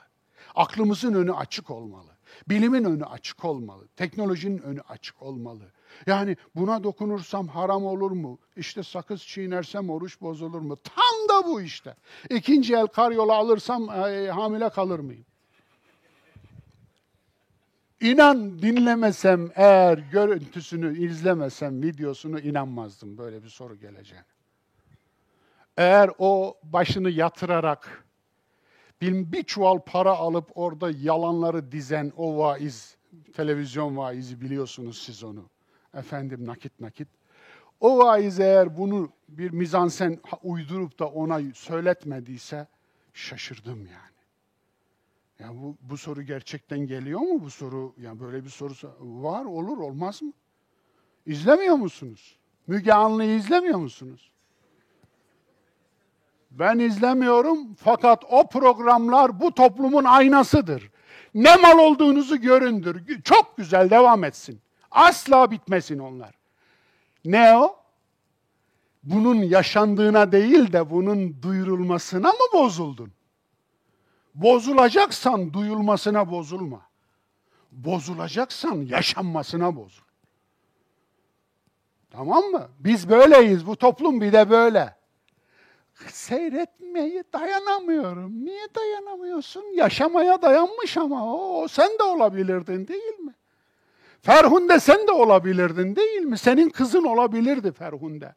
Aklımızın önü açık olmalı. Bilimin önü açık olmalı. Teknolojinin önü açık olmalı. Yani buna dokunursam haram olur mu? İşte sakız çiğnersem oruç bozulur mu? Tam da bu işte. İkinci el karyola alırsam e, hamile kalır mıyım? İnan dinlemesem eğer görüntüsünü izlemesem videosunu inanmazdım böyle bir soru geleceğine. Eğer o başını yatırarak bir çuval para alıp orada yalanları dizen o vaiz, televizyon vaizi biliyorsunuz siz onu. Efendim nakit nakit. O vaiz eğer bunu bir mizansen uydurup da ona söyletmediyse şaşırdım yani. Ya bu, bu soru gerçekten geliyor mu bu soru? Ya böyle bir soru var olur olmaz mı? İzlemiyor musunuz? Müge Anlı'yı izlemiyor musunuz? Ben izlemiyorum fakat o programlar bu toplumun aynasıdır. Ne mal olduğunuzu göründür. Çok güzel devam etsin. Asla bitmesin onlar. Ne o? Bunun yaşandığına değil de bunun duyurulmasına mı bozuldun? Bozulacaksan duyulmasına bozulma. Bozulacaksan yaşanmasına bozul. Tamam mı? Biz böyleyiz. Bu toplum bir de böyle. Seyretmeyi dayanamıyorum. Niye dayanamıyorsun? Yaşamaya dayanmış ama o, sen de olabilirdin değil mi? Ferhunde sen de olabilirdin değil mi? Senin kızın olabilirdi Ferhunde.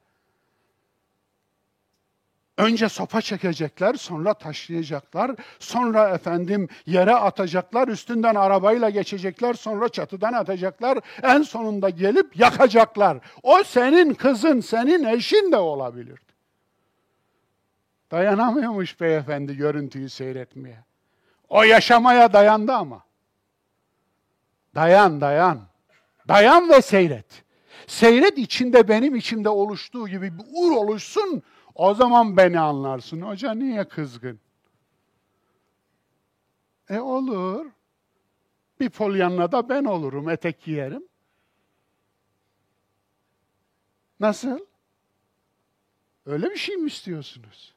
Önce sopa çekecekler, sonra taşlayacaklar, sonra efendim yere atacaklar, üstünden arabayla geçecekler, sonra çatıdan atacaklar, en sonunda gelip yakacaklar. O senin kızın, senin eşin de olabilirdi. Dayanamıyormuş beyefendi görüntüyü seyretmeye. O yaşamaya dayandı ama. Dayan, dayan. Dayan ve seyret. Seyret içinde benim içimde oluştuğu gibi bir ur oluşsun, o zaman beni anlarsın. Hoca niye kızgın? E olur. Bir polyanla da ben olurum, etek giyerim. Nasıl? Öyle bir şey mi istiyorsunuz?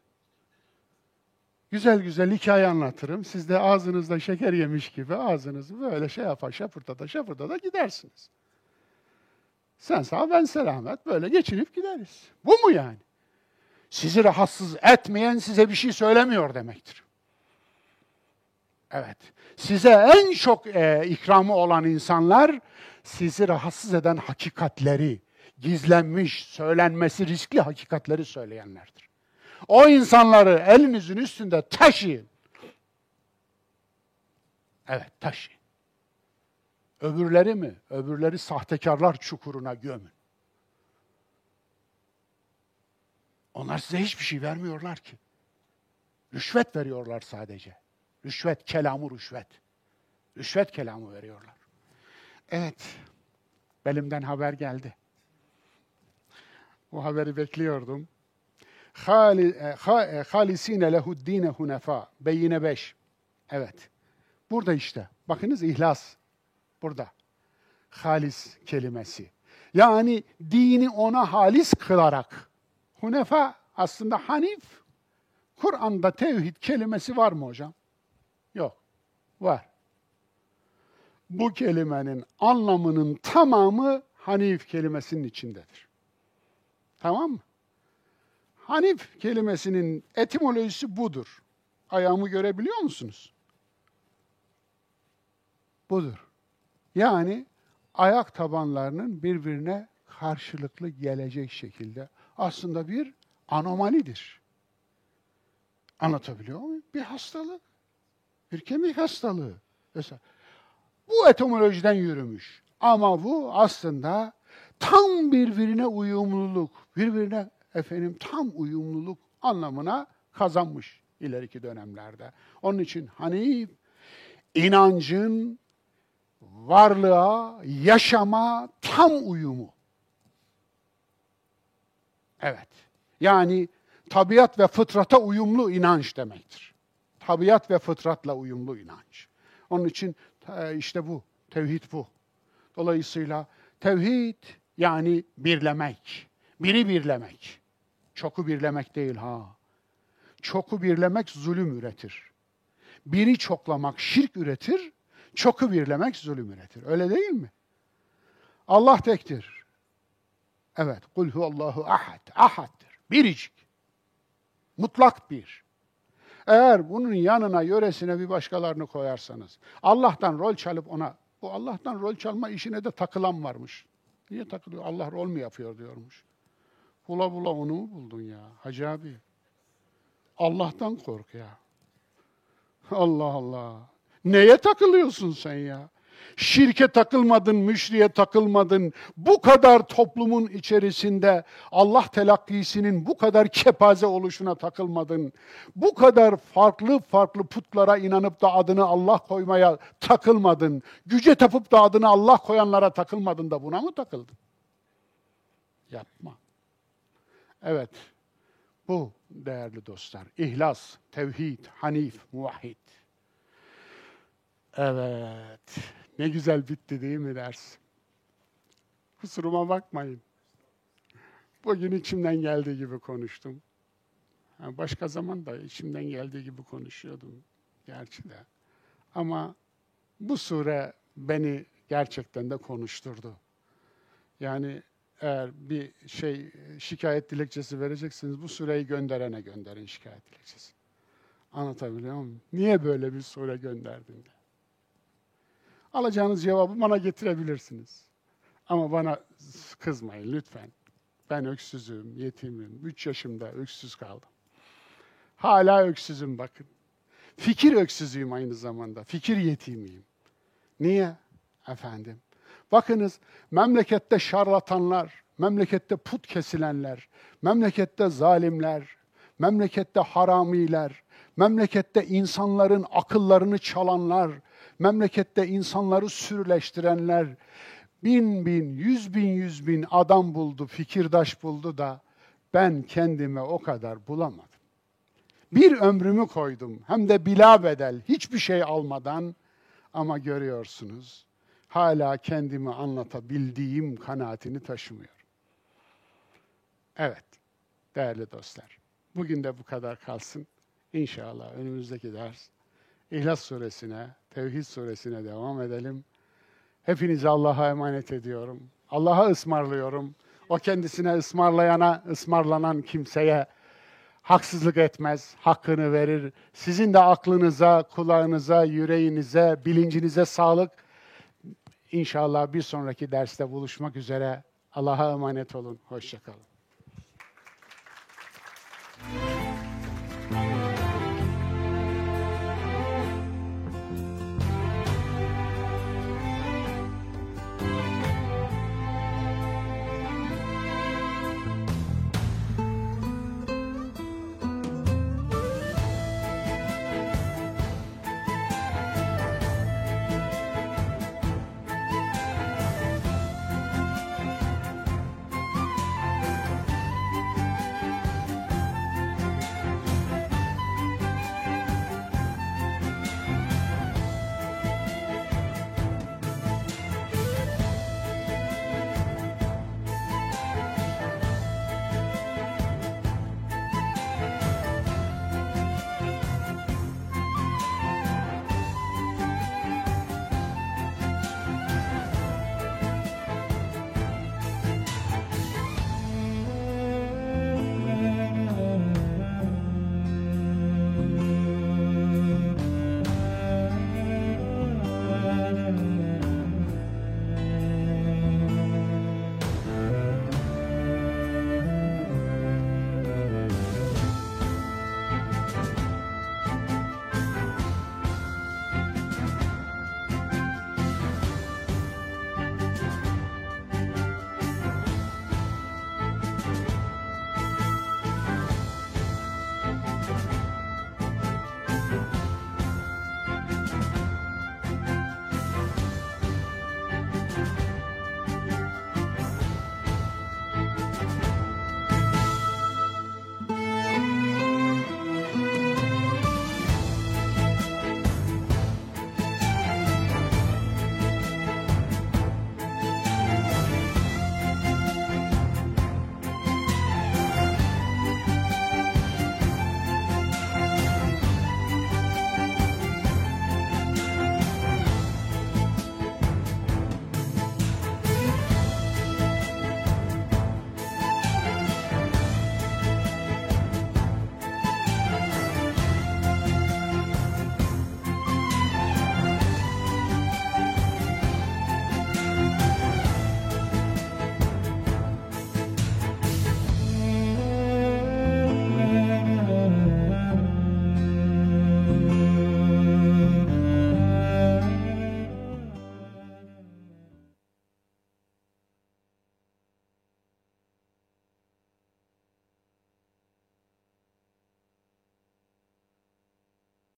Güzel güzel hikaye anlatırım. Siz de ağzınızda şeker yemiş gibi ağzınızı böyle şey yapar, şapırda da şapırda da gidersiniz. Sen sağ ben selamet böyle geçinip gideriz. Bu mu yani? sizi rahatsız etmeyen size bir şey söylemiyor demektir. Evet. Size en çok e, ikramı olan insanlar sizi rahatsız eden hakikatleri, gizlenmiş, söylenmesi riskli hakikatleri söyleyenlerdir. O insanları elinizin üstünde taşıyın. Evet, taşıyın. Öbürleri mi? Öbürleri sahtekarlar çukuruna gömün. Onlar size hiçbir şey vermiyorlar ki. Rüşvet veriyorlar sadece. Rüşvet, kelamı rüşvet. Rüşvet kelamı veriyorlar. Evet, belimden haber geldi. Bu haberi bekliyordum. Halisine lehuddine hunefa. Beyine beş. Evet. Burada işte. Bakınız ihlas. Burada. Halis kelimesi. Yani dini ona halis kılarak Hunefa aslında Hanif. Kur'an'da tevhid kelimesi var mı hocam? Yok. Var. Bu kelimenin anlamının tamamı Hanif kelimesinin içindedir. Tamam mı? Hanif kelimesinin etimolojisi budur. Ayağımı görebiliyor musunuz? Budur. Yani ayak tabanlarının birbirine karşılıklı gelecek şekilde aslında bir anomalidir. Anlatabiliyor muyum? Bir hastalık. Bir kemik hastalığı. Mesela bu etimolojiden yürümüş. Ama bu aslında tam birbirine uyumluluk, birbirine efendim tam uyumluluk anlamına kazanmış ileriki dönemlerde. Onun için Hanif inancın varlığa, yaşama tam uyumu. Evet. Yani tabiat ve fıtrata uyumlu inanç demektir. Tabiat ve fıtratla uyumlu inanç. Onun için e, işte bu, tevhid bu. Dolayısıyla tevhid yani birlemek, biri birlemek. Çoku birlemek değil ha. Çoku birlemek zulüm üretir. Biri çoklamak şirk üretir, çoku birlemek zulüm üretir. Öyle değil mi? Allah tektir. Evet, kul huvallahu ahad, ahaddır. Biricik. Mutlak bir. Eğer bunun yanına, yöresine bir başkalarını koyarsanız, Allah'tan rol çalıp ona, bu Allah'tan rol çalma işine de takılan varmış. Niye takılıyor? Allah rol mu yapıyor diyormuş. Bula bula onu mu buldun ya Hacı abi? Allah'tan kork ya. Allah Allah. Neye takılıyorsun sen ya? Şirke takılmadın, müşriye takılmadın. Bu kadar toplumun içerisinde Allah telakkisinin bu kadar kepaze oluşuna takılmadın. Bu kadar farklı farklı putlara inanıp da adını Allah koymaya takılmadın. Güce tapıp da adını Allah koyanlara takılmadın da buna mı takıldın? Yapma. Evet. Bu değerli dostlar. İhlas, tevhid, hanif, muvahhid. Evet. Ne güzel bitti değil mi ders? Kusuruma bakmayın. Bugün içimden geldiği gibi konuştum. başka zaman da içimden geldiği gibi konuşuyordum gerçi de. Ama bu sure beni gerçekten de konuşturdu. Yani eğer bir şey şikayet dilekçesi vereceksiniz bu sureyi gönderene gönderin şikayet dilekçesi. Anlatabiliyor muyum? Niye böyle bir sure gönderdin de? Alacağınız cevabı bana getirebilirsiniz. Ama bana kızmayın lütfen. Ben öksüzüm, yetimim. Üç yaşımda öksüz kaldım. Hala öksüzüm bakın. Fikir öksüzüyüm aynı zamanda. Fikir yetimiyim. Niye? Efendim. Bakınız memlekette şarlatanlar, memlekette put kesilenler, memlekette zalimler, memlekette haramiler, memlekette insanların akıllarını çalanlar, memlekette insanları sürleştirenler bin bin, yüz bin, yüz bin adam buldu, fikirdaş buldu da ben kendime o kadar bulamadım. Bir ömrümü koydum hem de bila bedel, hiçbir şey almadan ama görüyorsunuz hala kendimi anlatabildiğim kanaatini taşımıyorum. Evet, değerli dostlar. Bugün de bu kadar kalsın. İnşallah önümüzdeki ders İhlas suresine, Tevhid suresine devam edelim. Hepinizi Allah'a emanet ediyorum. Allah'a ısmarlıyorum. O kendisine ısmarlayana, ısmarlanan kimseye haksızlık etmez, hakkını verir. Sizin de aklınıza, kulağınıza, yüreğinize, bilincinize sağlık. İnşallah bir sonraki derste buluşmak üzere. Allah'a emanet olun. Hoşçakalın.